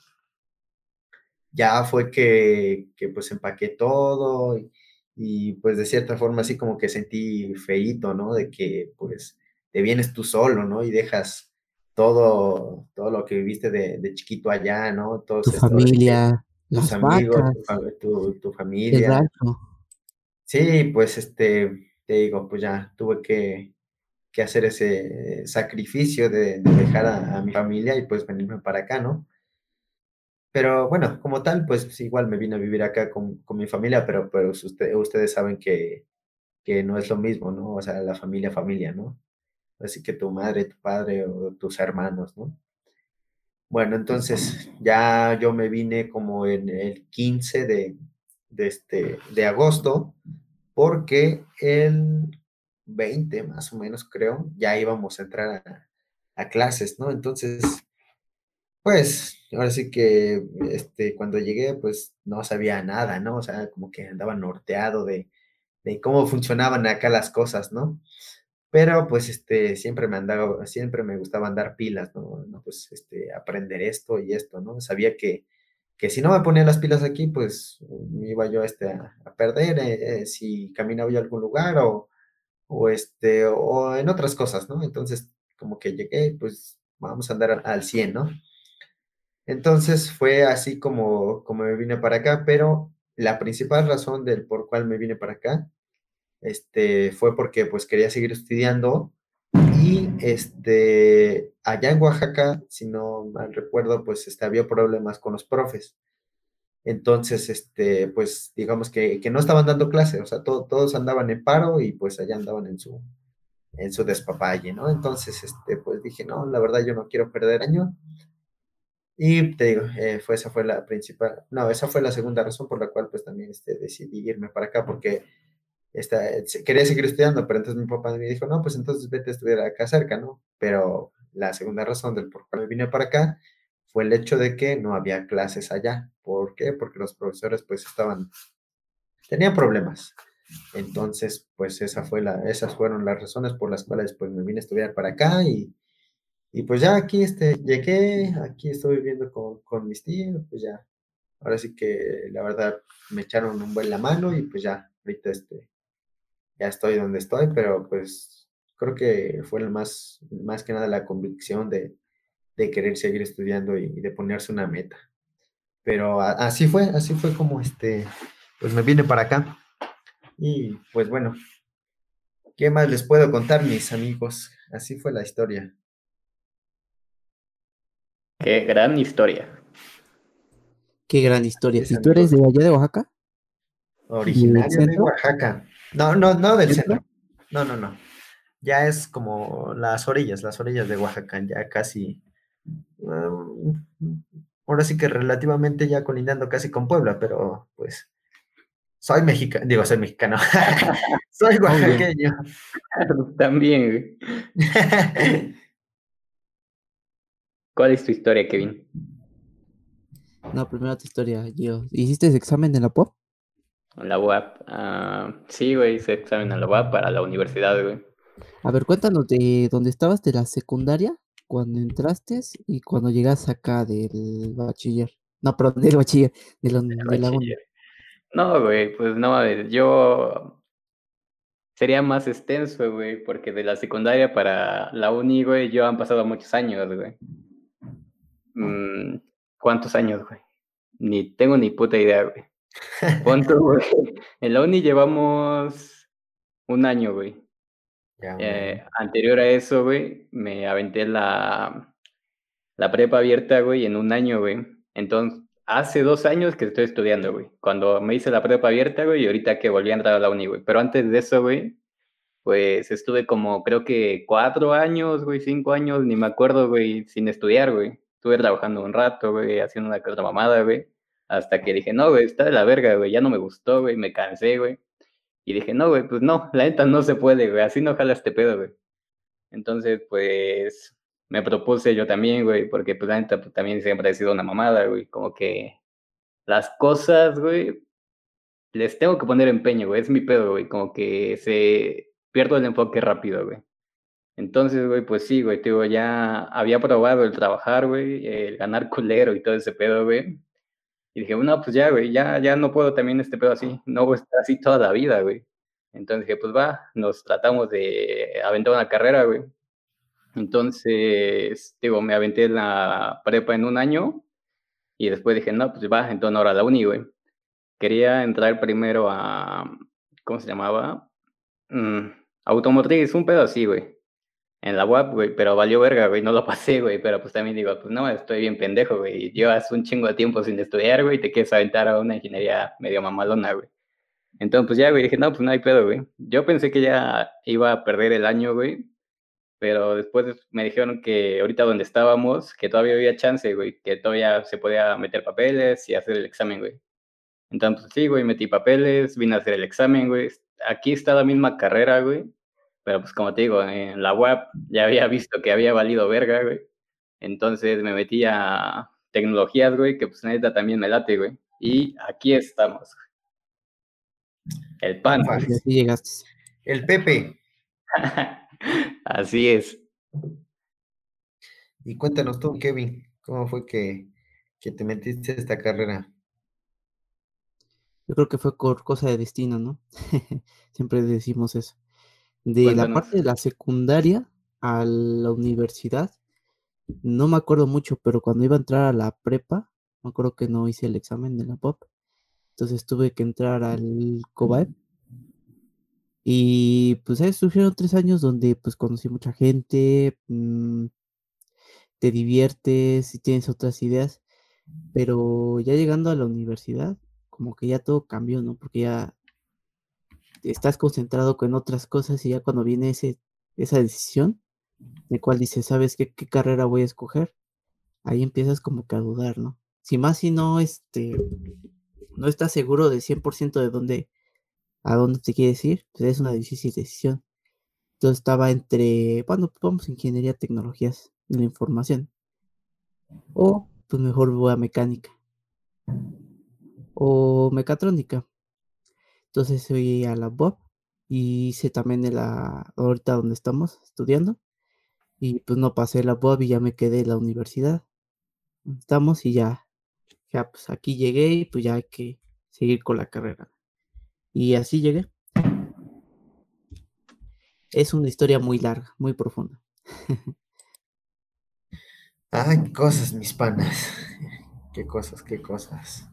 Speaker 4: ya fue que, que pues empaqué todo y, y, pues de cierta forma así como que sentí feíto, ¿no? De que pues te vienes tú solo, ¿no? Y dejas todo, todo lo que viviste de, de chiquito allá, ¿no? Todos
Speaker 2: Tu familia,
Speaker 4: tus amigos,
Speaker 2: vacas,
Speaker 4: tu, tu- familia. Sí, pues este, te digo, pues ya tuve que, que hacer ese sacrificio de, de dejar a, a mi familia y pues venirme para acá, ¿no? Pero bueno, como tal, pues igual me vine a vivir acá con, con mi familia, pero, pero usted- ustedes saben que, que no es lo mismo, ¿no? O sea, la familia, familia, ¿no? Así que tu madre, tu padre o tus hermanos, ¿no? Bueno, entonces ya yo me vine como en el 15 de, este, de agosto, porque el 20 más o menos creo, ya íbamos a entrar a, a clases, ¿no? Entonces, pues ahora sí que este, cuando llegué, pues no sabía nada, ¿no? O sea, como que andaba norteado de, de cómo funcionaban acá las cosas, ¿no? Pero pues este, siempre me andaba, siempre me gustaba andar pilas, ¿no? ¿no? Pues este, aprender esto y esto, ¿no? Sabía que, que si no me ponía las pilas aquí, pues me iba yo este, a, a perder eh, eh, si caminaba yo a algún lugar o, o, este, o en otras cosas, ¿no? Entonces, como que llegué, pues vamos a andar al 100, ¿no? Entonces fue así como, como me vine para acá, pero la principal razón del por cual me vine para acá este, fue porque pues quería seguir estudiando y este, allá en Oaxaca, si no mal recuerdo, pues este, había problemas con los profes. Entonces, este, pues digamos que, que no estaban dando clase, o sea, to- todos andaban en paro y pues allá andaban en su, en su despapalle, ¿no? Entonces, este, pues dije, no, la verdad yo no quiero perder año. Y te digo, eh, fue, esa fue la principal, no, esa fue la segunda razón por la cual pues también este, decidí irme para acá, porque esta, quería seguir estudiando, pero entonces mi papá me dijo, no, pues entonces vete a estudiar acá cerca, ¿no? Pero la segunda razón del por cual me vine para acá fue el hecho de que no había clases allá. ¿Por qué? Porque los profesores pues estaban, tenían problemas. Entonces, pues esa fue la, esas fueron las razones por las cuales pues me vine a estudiar para acá y, y pues ya aquí este, llegué, aquí estoy viviendo con, con mis tíos, pues ya, ahora sí que la verdad me echaron un buen la mano y pues ya, ahorita este, ya estoy donde estoy, pero pues creo que fue más, más que nada la convicción de, de querer seguir estudiando y, y de ponerse una meta. Pero a- así fue, así fue como este, pues me vine para acá. Y pues bueno, ¿qué más les puedo contar, mis amigos? Así fue la historia.
Speaker 3: Qué gran historia.
Speaker 2: Qué gran historia. ¿Y tú eres de allá de Oaxaca?
Speaker 4: Originario de? Oaxaca. No, no, no del
Speaker 2: ¿Centro?
Speaker 4: No, no, no. Ya es como las orillas, las orillas de Oaxaca, ya casi. um, ahora sí que relativamente ya colindando casi con Puebla, pero pues soy mexicano, digo, soy mexicano. soy oaxaqueño.
Speaker 3: También, güey. ¿Cuál es tu historia, Kevin?
Speaker 2: No, primero tu historia, Gio. ¿Hiciste ese examen en la POP?
Speaker 3: La UAP. Ah, sí, güey, hice examen a la UAP para la universidad, güey.
Speaker 2: A ver, cuéntanos de dónde estabas de la secundaria, cuando entraste y cuando llegas acá del bachiller. No, perdón, del bachiller, de la, de la uni.
Speaker 3: Bachiller. No, güey, pues no, a ver, yo sería más extenso, güey, porque de la secundaria para la uni, güey, yo han pasado muchos años, güey. Mm, ¿Cuántos años, güey? Ni tengo ni puta idea, güey. Pon tú, güey. En la uni llevamos un año, güey. Eh,
Speaker 4: año.
Speaker 3: anterior a eso, güey, me aventé la, la prepa abierta, güey, en un año, güey. Entonces, hace dos años que estoy estudiando, güey. Cuando me hice la prepa abierta, güey, y ahorita que volví a entrar a la uni, güey. Pero antes de eso, güey, pues estuve como, creo que cuatro años, güey, cinco años, ni me acuerdo, güey, sin estudiar, güey. Estuve trabajando un rato, güey, haciendo una otra mamada, güey. Hasta que dije, no, güey, está de la verga, güey, ya no me gustó, güey, me cansé, güey. Y dije, no, güey, pues no, la neta no se puede, güey, así no jala este pedo, güey. Entonces, pues, me propuse yo también, güey, porque pues la neta pues, también siempre he sido una mamada, güey, como que las cosas, güey, les tengo que poner empeño, güey, es mi pedo, güey, como que se pierdo el enfoque rápido, güey. Entonces, güey, pues sí, güey, ya había probado el trabajar, güey, el ganar culero y todo ese pedo, güey. Dije, no, pues ya, güey, ya, ya no puedo también este pedo así, no voy a estar así toda la vida, güey. Entonces dije, pues va, nos tratamos de aventar una carrera, güey. Entonces, digo, me aventé la prepa en un año y después dije, no, pues va, entonces ahora la uni, güey. Quería entrar primero a, ¿cómo se llamaba? Mm, automotriz, un pedo así, güey. En la web, güey, pero valió verga, güey, no lo pasé, güey, pero pues también digo, pues no, estoy bien pendejo, güey. Llevas un chingo de tiempo sin estudiar, güey, y te quieres aventar a una ingeniería medio mamalona, güey. Entonces, pues ya, güey, dije, no, pues no hay pedo, güey. Yo pensé que ya iba a perder el año, güey, pero después me dijeron que ahorita donde estábamos, que todavía había chance, güey, que todavía se podía meter papeles y hacer el examen, güey. Entonces, pues, sí, güey, metí papeles, vine a hacer el examen, güey. Aquí está la misma carrera, güey, pero pues como te digo, en la web ya había visto que había valido verga, güey. Entonces me metí a tecnologías, güey, que pues neta también me late, güey. Y aquí estamos. El pan.
Speaker 2: Y así llegaste.
Speaker 4: El Pepe.
Speaker 3: Así es.
Speaker 4: Y cuéntanos tú, Kevin, ¿cómo fue que, que te metiste a esta carrera?
Speaker 2: Yo creo que fue por cosa de destino, ¿no? Siempre decimos eso. De la parte de la secundaria a la universidad, no me acuerdo mucho, pero cuando iba a entrar a la prepa, me acuerdo que no hice el examen de la POP. Entonces tuve que entrar al COBAEP. Y pues ahí estuvieron tres años donde pues conocí mucha gente, mm, te diviertes y tienes otras ideas, pero ya llegando a la universidad, como que ya todo cambió, ¿no? Porque ya estás concentrado con otras cosas y ya cuando viene ese, esa decisión, de cuál dices, ¿sabes qué, qué carrera voy a escoger? Ahí empiezas como que a dudar, ¿no? Si más si no, este, no estás seguro del 100% de dónde, a dónde te quieres ir, pues es una difícil decisión. Entonces estaba entre, bueno, pues vamos a ingeniería, tecnologías de la información. O pues mejor voy a mecánica. O mecatrónica. Entonces fui a la BOP y hice también de ahorita donde estamos estudiando. Y pues no pasé la BOP y ya me quedé en la universidad. Estamos y ya, ya pues aquí llegué y pues ya hay que seguir con la carrera. Y así llegué. Es una historia muy larga, muy profunda.
Speaker 4: Ay, qué cosas, mis panas. Qué cosas, qué cosas.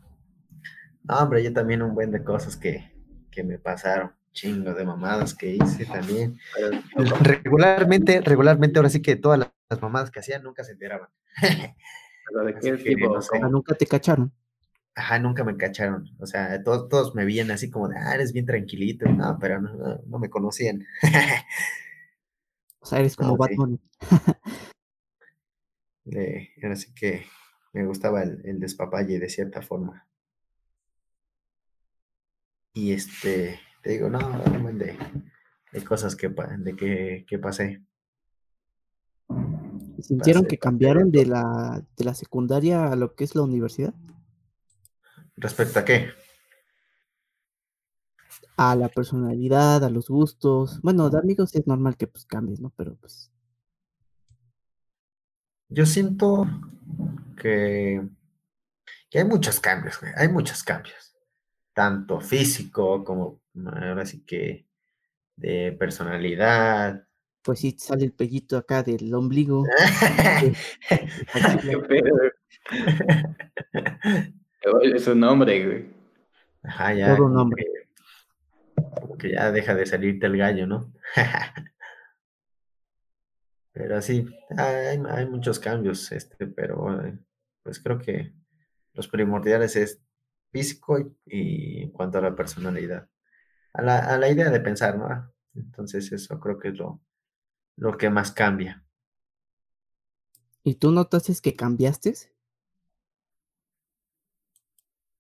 Speaker 4: No, hombre, yo también un buen de cosas que, que me pasaron. Chingo de mamadas que hice también.
Speaker 3: Pero,
Speaker 4: Regularmente, regularmente, ahora sí que todas las- las mamadas que hacían nunca se enteraban.
Speaker 3: pero ¿de qué
Speaker 4: Así que
Speaker 3: tipo?
Speaker 4: no sé.
Speaker 2: Ah, nunca te cacharon.
Speaker 4: Ajá, nunca me cacharon. O sea, todos, todos me veían así como de, ah, eres bien tranquilito. No, pero no, no- no me conocían.
Speaker 2: O sea, eres como
Speaker 4: No, sí.
Speaker 2: Batman.
Speaker 4: Sí que me gustaba el, el despapalle de cierta forma. Y este, te digo, no, buen de, de cosas que, de que, que pasé.
Speaker 2: ¿Y ¿Sintieron
Speaker 4: Pasé,
Speaker 2: que cambiaron de la, de la secundaria a lo que es la universidad?
Speaker 4: ¿Respecto a qué?
Speaker 2: A la personalidad, a los gustos. Bueno, de amigos es normal que pues cambies, ¿no? Pero pues
Speaker 4: Yo siento que, que hay muchos cambios, güey, hay muchos cambios. Tanto físico como ahora sí que de personalidad.
Speaker 2: pues sí sale el pellito acá del ombligo.
Speaker 3: ¿Qué pedo? Te vuelves un hombre, güey.
Speaker 4: Ajá, ya.
Speaker 2: Todo un
Speaker 4: como
Speaker 2: hombre.
Speaker 4: que- como que ya deja de salirte el gallo, ¿no? Pero sí, hay, hay muchos cambios, este, pero eh, pues creo que los primordiales es físico y, y en cuanto a la personalidad, a la, a la idea de pensar, ¿no? Entonces eso creo que es lo, lo que más cambia.
Speaker 2: ¿Y tú notaste que cambiaste?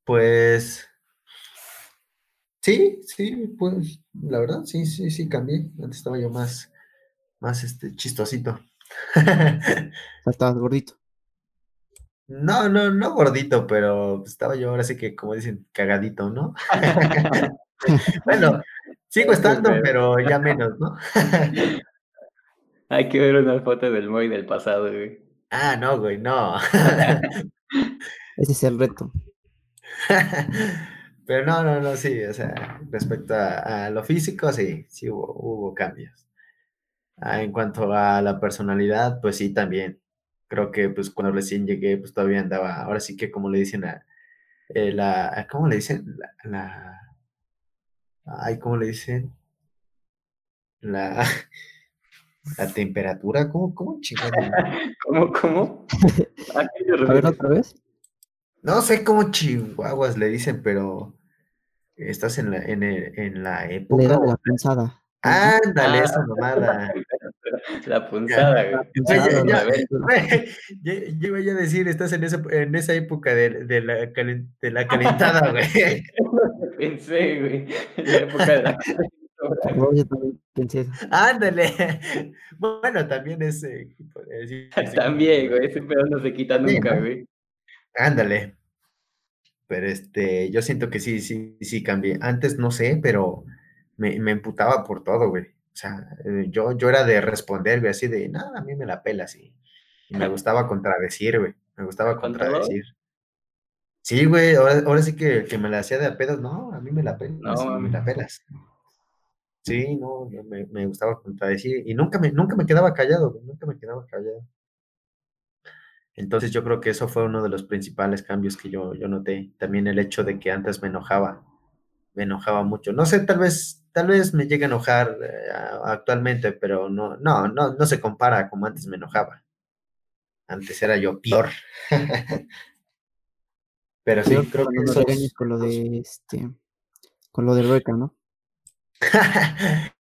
Speaker 4: Pues sí, sí, pues la verdad, sí, sí, sí, cambié. Antes estaba yo más, más este, chistosito.
Speaker 2: Estabas gordito.
Speaker 4: No, no, no gordito, pero estaba yo ahora sí que, como dicen, cagadito, ¿no? bueno, sigo estando, pero ya menos, ¿no?
Speaker 3: Hay que ver una foto del Moy del pasado, güey.
Speaker 4: Ah, no, güey, no.
Speaker 2: Ese es el reto.
Speaker 4: Pero no, no, no, sí, o sea, respecto a, a lo físico, sí, sí hubo, hubo cambios. Ah, en cuanto a la personalidad, pues sí, también. Creo que pues cuando recién llegué, pues todavía andaba, ahora sí que como le dicen a, eh, la, ¿cómo le dicen? La, la, ay, ¿cómo le dicen? La, la temperatura, ¿cómo, cómo chingada?
Speaker 3: ¿Cómo, cómo?
Speaker 2: A ver otra vez.
Speaker 4: No sé cómo chihuahuas le dicen, pero estás en la, en, el, en la época.
Speaker 2: Le da la pensada.
Speaker 4: Ándale,
Speaker 3: Ah,
Speaker 4: esa mamada.
Speaker 3: La punzada, güey.
Speaker 2: Pensada,
Speaker 4: ya-
Speaker 3: A ver,
Speaker 4: Yo, yo iba a decir, estás en esa, en esa época de, de la, calen- de la calentada, güey.
Speaker 3: pensé, güey. En la época de la
Speaker 2: No, yo también pensé eso.
Speaker 4: Ándale. Bueno, también es. eh, sí,
Speaker 3: También, güey. Ese pedo no se quita nunca, güey.
Speaker 4: Ándale. Pero este, yo siento que sí, sí, sí cambié. Antes no sé, pero me, me emputaba por todo, güey. O sea, eh, yo, yo era de responder, güey, así de, no, a mí me la pelas. Y, y me gustaba contradecir, güey. Me gustaba contradecir. Sí, güey, ahora, ahora sí que, que me la hacía de a pedos, no, a mí me la pelas,
Speaker 3: No,
Speaker 4: y me
Speaker 3: mames.
Speaker 4: la pelas. Sí, no, me, me gustaba contradecir y nunca me, nunca me quedaba callado, güey, nunca me quedaba callado. Entonces yo creo que eso fue uno de los principales cambios que yo, yo noté. También el hecho de que antes me enojaba, me enojaba mucho. No sé, tal vez, tal vez me llegue a enojar eh, actualmente, pero no, no, no, no se compara como antes me enojaba. Antes era yo peor. Pero sí, creo que esos-
Speaker 2: regañes con lo de este, con lo de Rebeca, ¿no?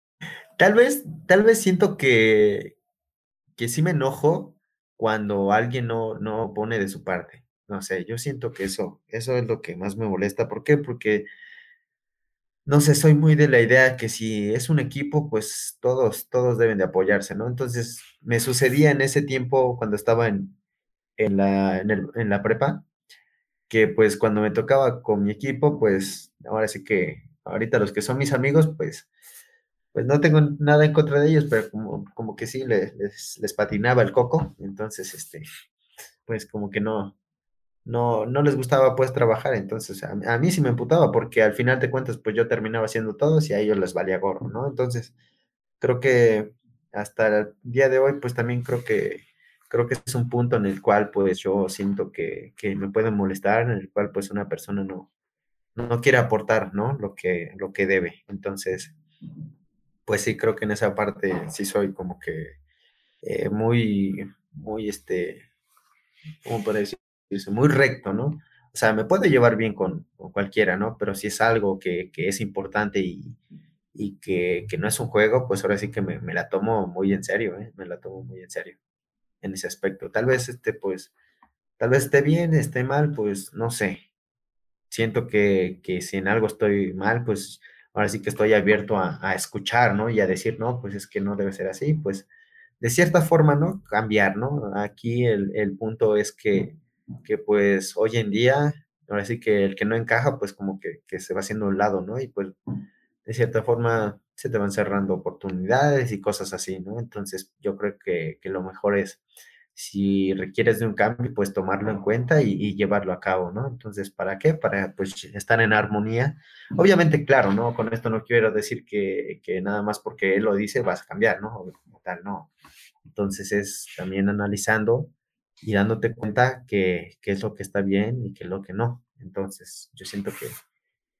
Speaker 4: Tal vez, tal vez siento que, que sí me enojo cuando alguien no, no pone de su parte. No sé, yo siento que eso, eso es lo que más me molesta. ¿Por qué? Porque, no sé, soy muy de la idea que si es un equipo, pues todos, todos deben de apoyarse, ¿no? Entonces, me sucedía en ese tiempo cuando estaba en, en la, en la prepa, que pues cuando me tocaba con mi equipo, pues ahora sí que ahorita los que son mis amigos, pues pues no tengo nada en contra de ellos, pero como, como que sí le- les, les patinaba el coco, entonces, este, pues como que no, no, no les gustaba pues trabajar, entonces a, mí sí me emputaba porque al final de cuentas pues yo terminaba haciendo todos y a ellos les valía gorro, ¿no? Entonces, creo que hasta el día de hoy pues también creo que, creo que es un punto en el cual pues yo siento que, que me pueden molestar, en el cual pues una persona no, no quiere aportar, ¿no? Lo que, lo que debe, entonces pues sí, creo que en esa parte sí soy como que eh, muy, muy, este, ¿cómo puedo Muy recto, ¿no? O sea, me puedo llevar bien con, con cualquiera, ¿no? Pero si es algo que, que es importante y, y que, que no es un juego, pues ahora sí que me, me la tomo muy en serio, ¿eh? Me la tomo muy en serio en ese aspecto. Tal vez, este, pues, tal vez esté bien, esté mal, pues, no sé. Siento que, que si en algo estoy mal, pues ahora sí que estoy abierto a, a escuchar, ¿no? Y a decir, no, pues es que no debe ser así, pues de cierta forma, ¿no? Cambiar, ¿no? Aquí el, el punto es que, que, pues hoy en día, ahora sí que el que no encaja, pues como que, que se va haciendo un lado, ¿no? Y pues de cierta forma se te van cerrando oportunidades y cosas así, ¿no? Entonces yo creo que, que lo mejor es, si requieres de un cambio, pues tomarlo en cuenta y, llevarlo a cabo, ¿no? Entonces, ¿para qué? Para pues estar en armonía. Obviamente, claro, ¿no? Con esto no quiero decir que, que nada más porque él lo dice vas a cambiar, ¿no? O tal, no. Entonces es también analizando y dándote cuenta que, que es lo que está bien y que es lo que no. Entonces, yo siento que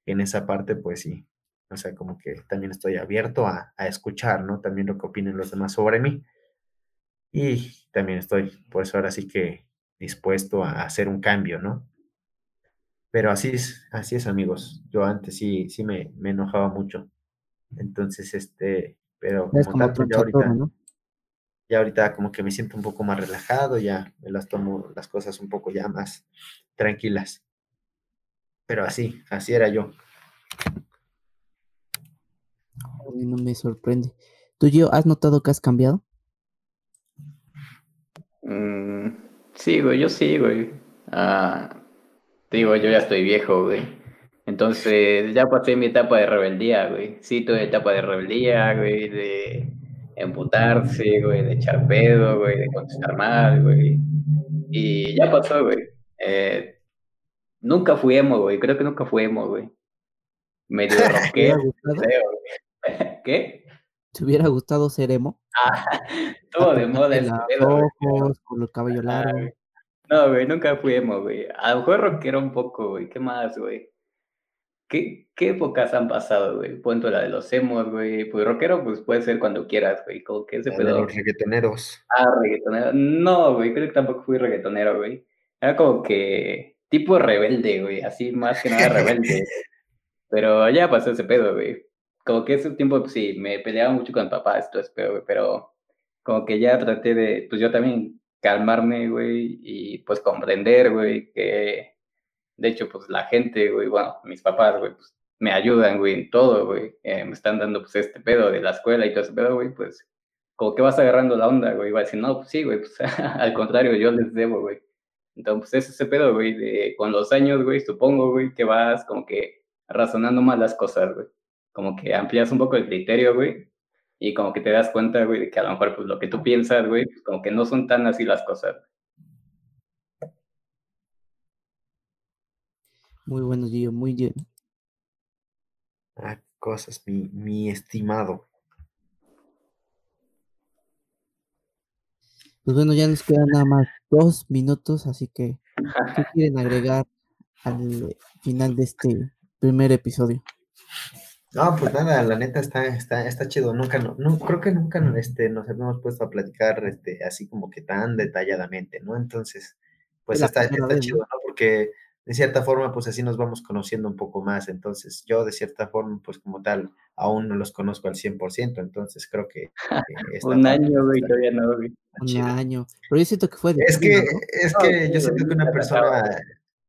Speaker 4: en esa parte, pues sí, o sea, como que también estoy abierto a, a escuchar, ¿no? También lo que opinen los demás sobre mí. Y también estoy, por eso ahora sí que dispuesto a hacer un cambio, ¿no? Pero así es, así es, amigos. Yo antes sí, sí me, me enojaba mucho. Entonces, este, pero
Speaker 2: Es
Speaker 4: como
Speaker 2: como
Speaker 4: tal, pues
Speaker 2: troncha todo,
Speaker 4: ahorita,
Speaker 2: ¿no?
Speaker 4: Ya ahorita como que me siento un poco más relajado, ya me las tomo las cosas un poco ya más tranquilas. Pero así, así era yo.
Speaker 2: No me sorprende. ¿Tú, Gio, has notado que has cambiado?
Speaker 3: Mm, sí, güey, yo sí, güey. Ah, te digo, yo ya estoy viejo, güey. Entonces, ya pasé mi etapa de rebeldía, güey. Sí, tuve etapa de rebeldía, güey, de emputarse, güey, de echar pedo, güey, de contestar mal, güey. Y ya pasó, güey. Eh, nunca fui emo, güey. Creo que nunca fui emo, güey. Medio
Speaker 2: ¿Te
Speaker 3: rockero, creo. ¿Qué?
Speaker 2: ¿Te hubiera gustado ser emo?
Speaker 3: Estuvo de moda
Speaker 2: Pintarte
Speaker 3: pedo,
Speaker 2: ojos, con el cabello
Speaker 3: Ah,
Speaker 2: largo.
Speaker 3: No, güey, nunca fui emo, güey. A lo mejor rockero un poco, güey. ¿Qué más, güey? ¿Qué, qué épocas han pasado, güey? Punto la de los emos, güey. Pues rockero, pues puede ser cuando quieras, güey. Como que ese
Speaker 4: La de
Speaker 3: pedo.
Speaker 4: los reggaetoneros.
Speaker 3: Ah, reggaetonero. No, güey, creo que tampoco fui reggaetonero, güey. Era como que tipo rebelde, güey. Así más que nada rebelde. Pero ya pasó ese pedo, güey. Como que ese tiempo, pues sí, me peleaba mucho con papá, esto es pedo, güey. Pero como que ya traté de, pues yo también calmarme, güey. Y pues comprender, güey, que de hecho, pues la gente, güey, bueno, mis papás, güey, pues me ayudan, güey, en todo, güey. Eh, me están dando, pues, este pedo de la escuela y todo ese pedo, güey, pues, como que vas agarrando la onda, güey. Va a decir, no, pues sí, güey, pues, al contrario, yo les debo, güey. Entonces, es ese pedo, güey, de con los años, güey, supongo, güey, que vas como que razonando más las cosas, güey. Como que amplias un poco el criterio, güey. Y como que te das cuenta, güey, de que a lo mejor, pues, lo que tú piensas, güey, pues, como que no son tan así las cosas.
Speaker 2: Muy bueno, Gio, muy bien.
Speaker 4: Ah, cosas, mi, mi estimado.
Speaker 2: Pues bueno, ya nos quedan nada más dos minutos, así que, ¿qué quieren agregar al final de este primer episodio?
Speaker 4: No, pues nada, la neta está, está, está chido. Nunca, no, no- creo que nunca este, nos habíamos puesto a platicar este, así como que tan detalladamente, ¿no? Entonces, pues está, está
Speaker 2: vez,
Speaker 4: chido.
Speaker 2: ¿no?
Speaker 4: Porque de cierta forma, pues así nos vamos conociendo un poco más. Entonces, yo de cierta forma, pues como tal, aún no los conozco al 100%. Entonces, creo que...
Speaker 3: Un año,
Speaker 4: pues,
Speaker 3: güey, todavía no, güey.
Speaker 2: Un
Speaker 4: chida.
Speaker 2: año. Pero yo siento que fue de
Speaker 4: Es que,
Speaker 2: ¿no?
Speaker 4: es que yo siento que una persona,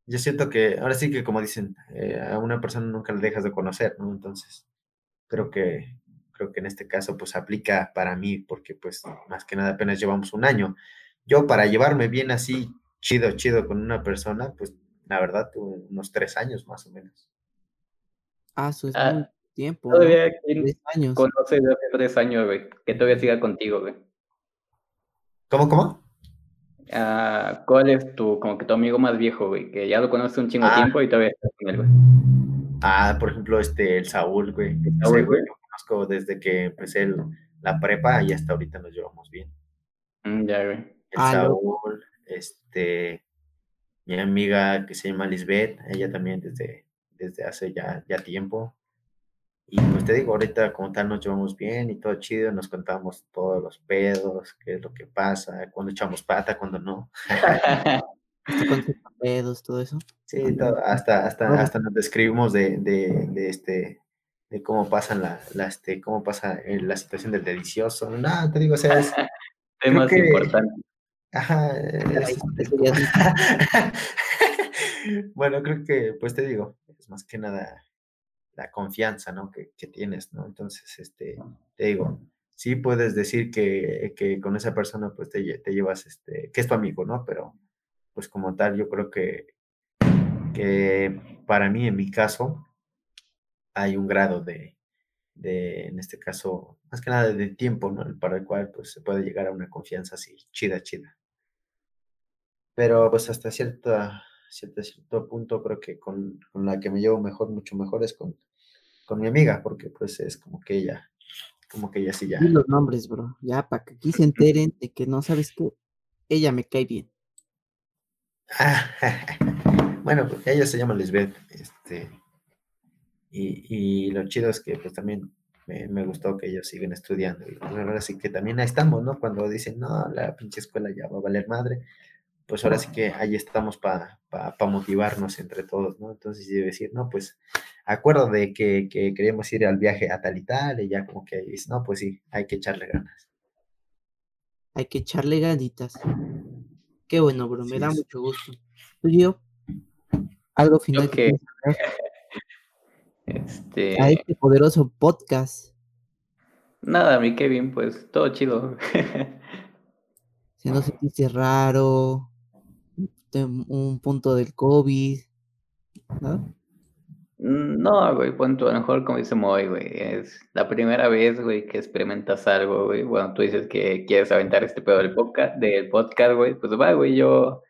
Speaker 4: yo siento que, ahora sí que como dicen, eh, a una persona nunca la dejas de conocer, ¿no? Entonces, creo que, creo que en este caso, pues aplica para mí, porque pues más que nada apenas llevamos un año. Yo para llevarme bien así, chido, chido con una persona, pues la verdad, unos tres años más o menos.
Speaker 2: Ah, eso es
Speaker 3: Ah,
Speaker 2: muy tiempo.
Speaker 3: Todavía
Speaker 2: Tres años.
Speaker 3: conoce de hace tres años, güey, que todavía siga contigo, güey.
Speaker 4: ¿Cómo, cómo?
Speaker 3: Ah, ¿cuál es tu, como que tu amigo más viejo, güey? Que ya lo conoces un chingo de
Speaker 4: Ah.
Speaker 3: tiempo y todavía estás con él, güey.
Speaker 4: Ah, por ejemplo, este, el Saúl, güey.
Speaker 3: El Saúl,
Speaker 4: güey
Speaker 3: güey.
Speaker 4: lo conozco desde que empecé el- la prepa y hasta ahorita nos llevamos bien.
Speaker 3: Mm, ya, güey.
Speaker 4: el
Speaker 2: Ah.
Speaker 4: Saúl, este, mi amiga que se llama Lisbeth, ella también desde, desde hace ya, ya tiempo. Y pues te digo, ahorita como tal nos llevamos bien y todo chido, nos contamos todos los pedos, qué es lo que pasa, cuando echamos pata, cuando no.
Speaker 2: Pedos, todo eso.
Speaker 4: Sí, todo, hasta, hasta,
Speaker 2: Bueno.
Speaker 4: hasta nos describimos de, de, de este de cómo pasan la, la, este, cómo pasa eh, la situación del delicioso. No, te digo, o sea, es,
Speaker 3: Temas importantes.
Speaker 4: Ajá, es- bueno, creo que, pues te digo, es más que nada la confianza, ¿no? Que, que tienes, ¿no? Entonces, este, te digo, sí puedes decir que, que con esa persona, pues te llevas, este, que es tu amigo, ¿no? Pero, pues como tal, yo creo que, que para mí, en mi caso, hay un grado de, de, en este caso, más que nada de tiempo, ¿no? Para el cual, pues, se puede llegar a una confianza así, chida, chida. Pero pues hasta cierta, cierto, cierto punto creo que con, con la que me llevo mejor, mucho mejor es con, con mi amiga, porque pues es como que ella, como que ella sí ya.
Speaker 2: Di los nombres, bro. Ya, para que aquí se enteren de que no sabes qué. Ella me cae bien.
Speaker 4: bueno, pues ella se llama Lisbeth, este, y, y lo chido es que pues también me, me gustó que ellos siguen estudiando. Y pues, ahora sí que también ahí estamos, ¿no? Cuando dicen, no, la pinche escuela ya va a valer madre, pues ahora sí que ahí estamos para motivarnos entre todos, ¿no? Entonces yo decir, no, pues acuerdo de que, que, queremos ir al viaje a tal y tal, y ya como que dice, no, pues sí, hay que echarle ganas.
Speaker 2: Hay que echarle ganitas. Qué bueno, bro, me da
Speaker 4: es.
Speaker 2: mucho gusto. ¿Tú, Gio? ¿Algo final que
Speaker 3: Este,
Speaker 2: a este poderoso podcast?
Speaker 3: nada, mi Kevin, pues todo chido.
Speaker 2: Si no sentiste raro, un punto del COVID, ¿no?
Speaker 3: No, güey, punto, a lo mejor como dice Moy, güey, es la primera vez, güey, que experimentas algo, güey. Bueno, tú dices que quieres aventar este pedo del podcast, del podcast, güey, pues va, güey, yo,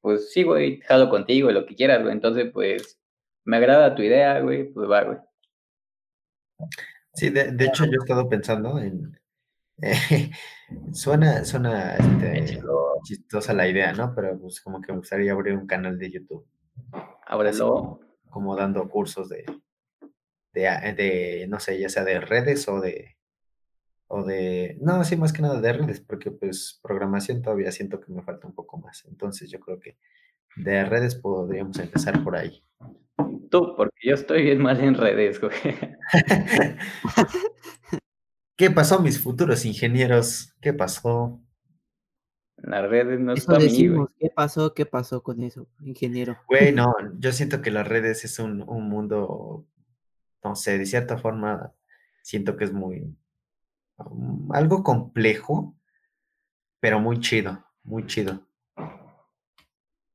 Speaker 3: pues sí, güey, jalo contigo, lo que quieras, güey. Entonces, pues, me agrada tu idea, güey, pues va, güey.
Speaker 4: Sí, de, de hecho yo he estado pensando en... suena suena este, chistosa la idea, ¿no? Pero pues como que me gustaría abrir un canal de YouTube,
Speaker 3: ábrelo.
Speaker 4: como dando cursos de, de, a- de, no sé, ya sea de redes o de, o de, no, sí, más que nada de redes, porque pues programación todavía siento que me falta un poco más. Entonces yo creo que de redes podríamos empezar por ahí.
Speaker 3: Tú, porque yo estoy bien mal en redes, güey.
Speaker 4: ¿Qué pasó, mis futuros ingenieros? ¿Qué pasó?
Speaker 3: Las redes no es
Speaker 2: Eso
Speaker 3: mí,
Speaker 2: decimos, ¿qué pasó? ¿Qué pasó con eso, ingeniero?
Speaker 4: Güey, no, yo siento que las redes es un, un mundo, no sé, de cierta forma, siento que es muy, um, algo complejo, pero muy chido, muy chido.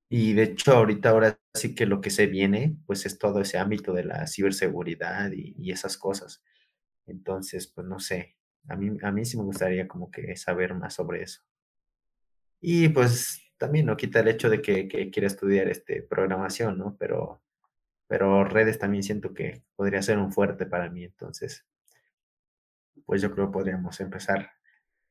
Speaker 4: Y de hecho, ahorita ahora sí que lo que se viene, pues es todo ese ámbito de la ciberseguridad y, y esas cosas. Entonces, pues no sé, a mí, a mí sí me gustaría como que saber más sobre eso. Y pues también no quita el hecho de que, que quiera estudiar este, programación, ¿no? Pero, pero redes también siento que podría ser un fuerte para mí. Entonces, pues yo creo que podríamos empezar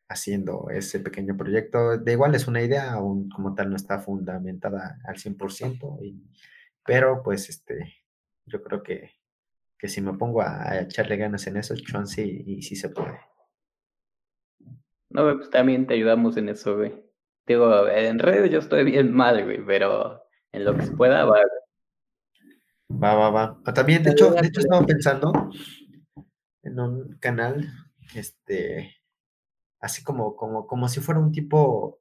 Speaker 4: haciendo ese pequeño proyecto. De igual es una idea, aún como tal no está fundamentada al 100%, y, pero pues este, yo creo que, que si me pongo a, a echarle ganas en eso, chance y, y sí se puede.
Speaker 3: No, pues también te ayudamos en eso, güey. Digo, en redes yo estoy bien mal, güey, pero en lo que se pueda, va.
Speaker 4: Va, va, va. Ah, También, de hecho, de hecho estaba pensando en un canal, este, así como, como, como si fuera un tipo,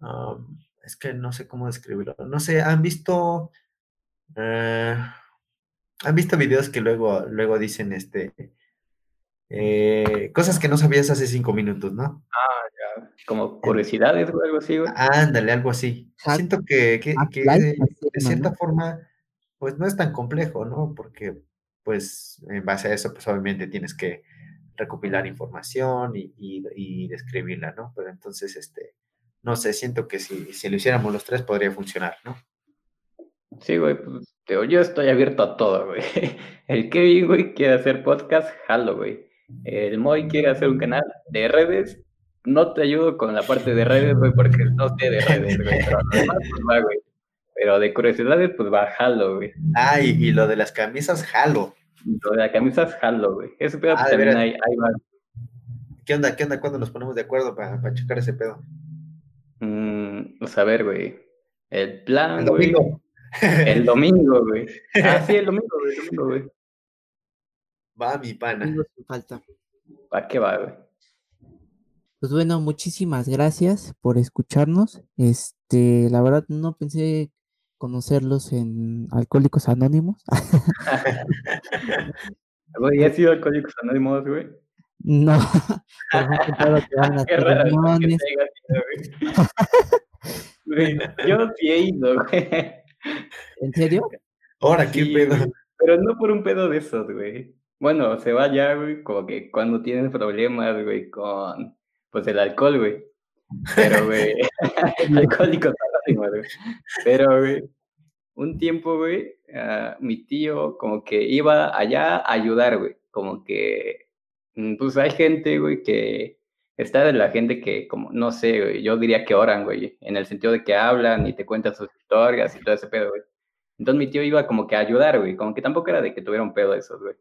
Speaker 4: um, es que no sé cómo describirlo. No sé, ¿han visto, eh, han visto videos que luego, luego dicen, este, eh, cosas que no sabías hace cinco minutos, ¿no?
Speaker 3: Como curiosidades o algo así, güey.
Speaker 4: Ándale, algo así. Siento que, que, de,
Speaker 2: llama,
Speaker 4: de cierta
Speaker 2: ¿no?
Speaker 4: forma, pues no es tan complejo, ¿no? Porque, pues, en base a eso, pues obviamente tienes que recopilar información y, y, y describirla, ¿no? Pero entonces, este, no sé, siento que si, si lo hiciéramos los tres podría funcionar, ¿no?
Speaker 3: Sí, güey, pues yo estoy abierto a todo, güey. El Kevin, güey, quiere hacer podcast, jalo, güey. El Moy quiere hacer un canal de redes. No te ayudo con la parte de redes, güey, porque no sé de redes, güey. Pero lo demás, pues va, güey. Pero de curiosidades, pues va, jalo, güey.
Speaker 4: Ah, y, y lo de las camisas, jalo.
Speaker 3: Lo de la camisa es jalo, güey. Ese pedo
Speaker 4: Ah,
Speaker 3: también hay, hay más.
Speaker 4: ¿Qué onda? ¿Qué onda? ¿Cuándo nos ponemos de acuerdo para checar ese pedo?
Speaker 3: Mm, pues a ver, güey. El plan,
Speaker 4: El
Speaker 3: güey. El domingo, güey. Ah, sí, el domingo, güey. El domingo, güey.
Speaker 4: Va, mi pana.
Speaker 2: Falta.
Speaker 3: ¿Para qué va, güey?
Speaker 2: Pues bueno, muchísimas gracias por escucharnos. Este, la verdad no pensé conocerlos en Alcohólicos Anónimos.
Speaker 3: ¿ya has sido Alcohólicos Anónimos, güey?
Speaker 2: No, que
Speaker 3: que Yo sí he ido, güey.
Speaker 2: ¿En serio?
Speaker 4: Ahora, ¿qué
Speaker 3: Sí,
Speaker 4: pedo?
Speaker 3: Pero no por un pedo de esos, güey. Bueno, se va ya, güey, como que cuando tienes problemas, güey, con, pues, el alcohol, güey. Pero, güey, alcohólicos anónimos, güey. Pero, güey, un tiempo, güey, ah, mi tío como que iba allá a ayudar, güey. Como que, mm, pues hay gente, güey, que está de la gente que, como, no sé, güey, yo diría que oran, güey, en el sentido de que hablan y te cuentan sus historias y todo ese pedo, güey. Entonces mi tío iba como que a ayudar, güey, como que tampoco era de que tuviera un pedo esos, güey.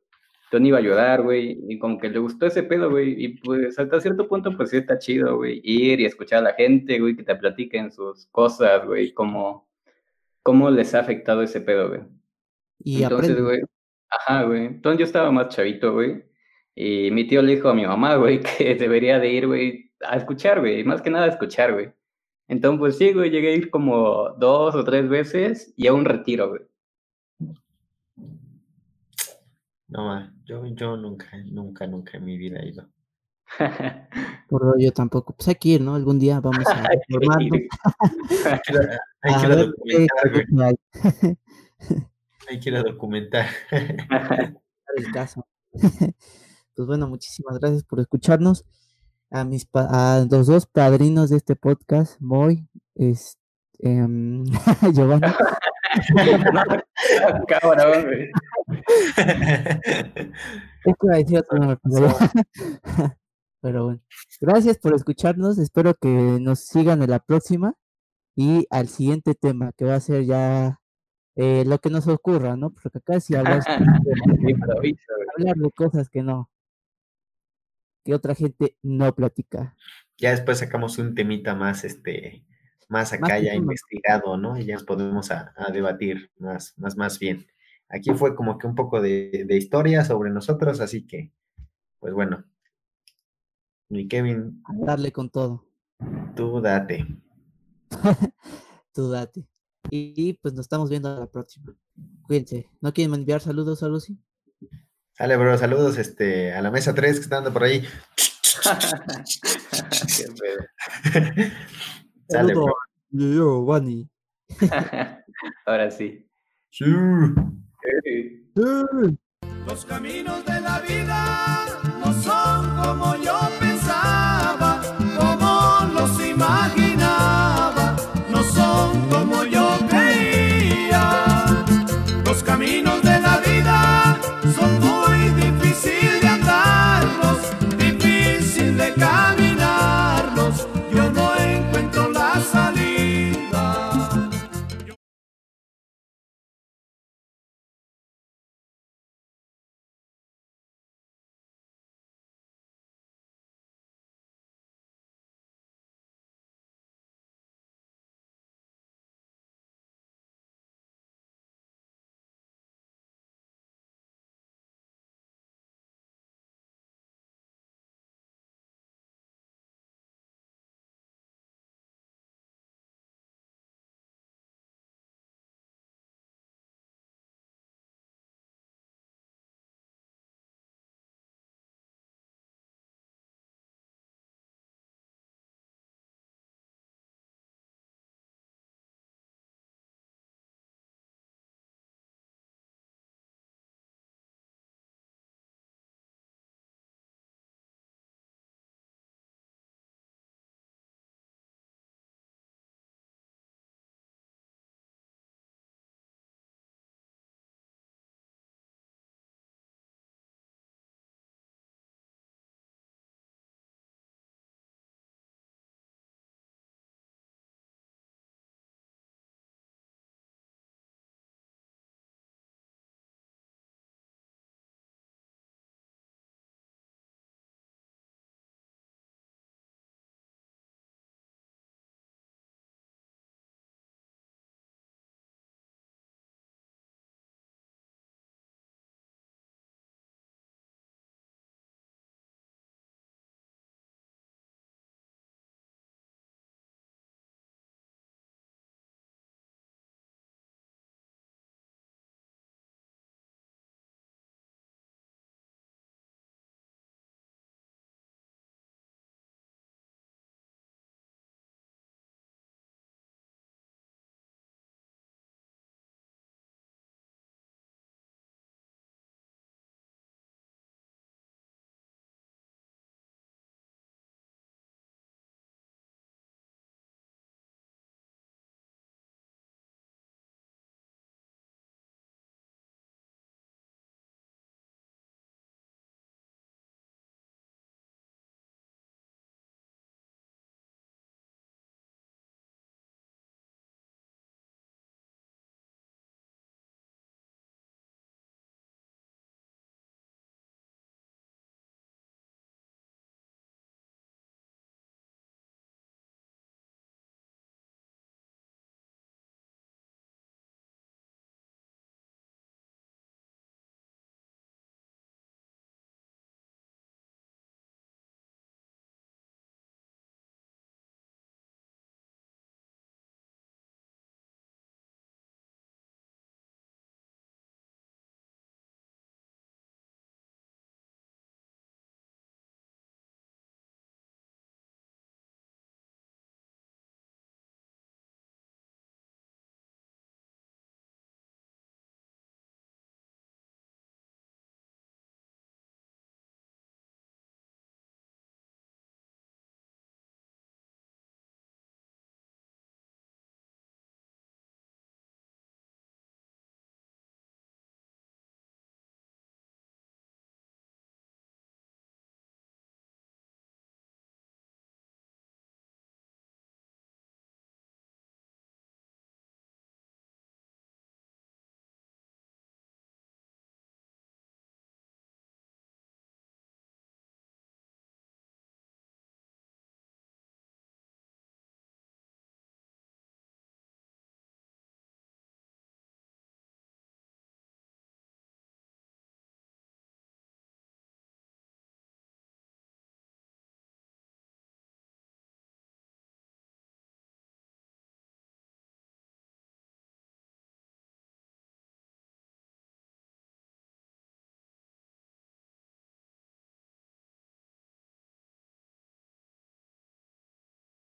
Speaker 3: Tony iba a ayudar, güey, y como que le gustó ese pedo, güey, y pues hasta cierto punto, pues sí está chido, güey, ir y escuchar a la gente, güey, que te platiquen sus cosas, güey, cómo, cómo les ha afectado ese pedo, güey.
Speaker 2: Y
Speaker 3: Entonces, güey, ajá, güey, entonces yo estaba más chavito, güey, y mi tío le dijo a mi mamá, güey, que debería de ir, güey, a escuchar, güey, más que nada a escuchar, güey. Entonces, pues sí, güey, llegué a ir como dos o tres veces y a un retiro, güey.
Speaker 4: No, yo, yo nunca, nunca, nunca en mi vida he ido.
Speaker 2: Por yo tampoco. Pues hay que ir, ¿no? Algún día vamos a informarnos.
Speaker 4: Hay que ir a, hay que
Speaker 2: a
Speaker 4: ir a
Speaker 2: ver qué-
Speaker 4: documentar, güey.
Speaker 2: Hay
Speaker 4: que ir a documentar.
Speaker 2: el caso. Pues bueno, muchísimas gracias por escucharnos. A mis pa- a los dos padrinos de este podcast, Moy, es, em, Giovanni,
Speaker 3: Cabrón,
Speaker 2: pero bueno, gracias por escucharnos. Espero que nos sigan en la próxima y al siguiente tema, que va a ser ya eh, lo que nos ocurra, ¿no? Porque acá sí hablas hablar de cosas que no, que otra gente no platica.
Speaker 4: Ya después sacamos un temita más, este, más acá
Speaker 2: Más
Speaker 4: ya
Speaker 2: tema.
Speaker 4: investigado, ¿no? Y ya podemos a, a debatir más, más, más bien. Aquí fue como que un poco de, de historia sobre nosotros, así que, pues bueno. Mi Kevin,
Speaker 2: darle con todo.
Speaker 4: tú date.
Speaker 2: Tú date. Y, y, pues nos estamos viendo a la próxima. Cuídense. ¿No quieren enviar saludos a Lucy?
Speaker 4: Sale, bro, saludos este, a la mesa 3 que está andando por ahí.
Speaker 3: Qué
Speaker 2: Saludo
Speaker 4: bro.
Speaker 2: a Giovanni.
Speaker 3: Ahora
Speaker 4: sí.
Speaker 3: Sí.
Speaker 2: Sí.
Speaker 5: Los caminos de la vida no son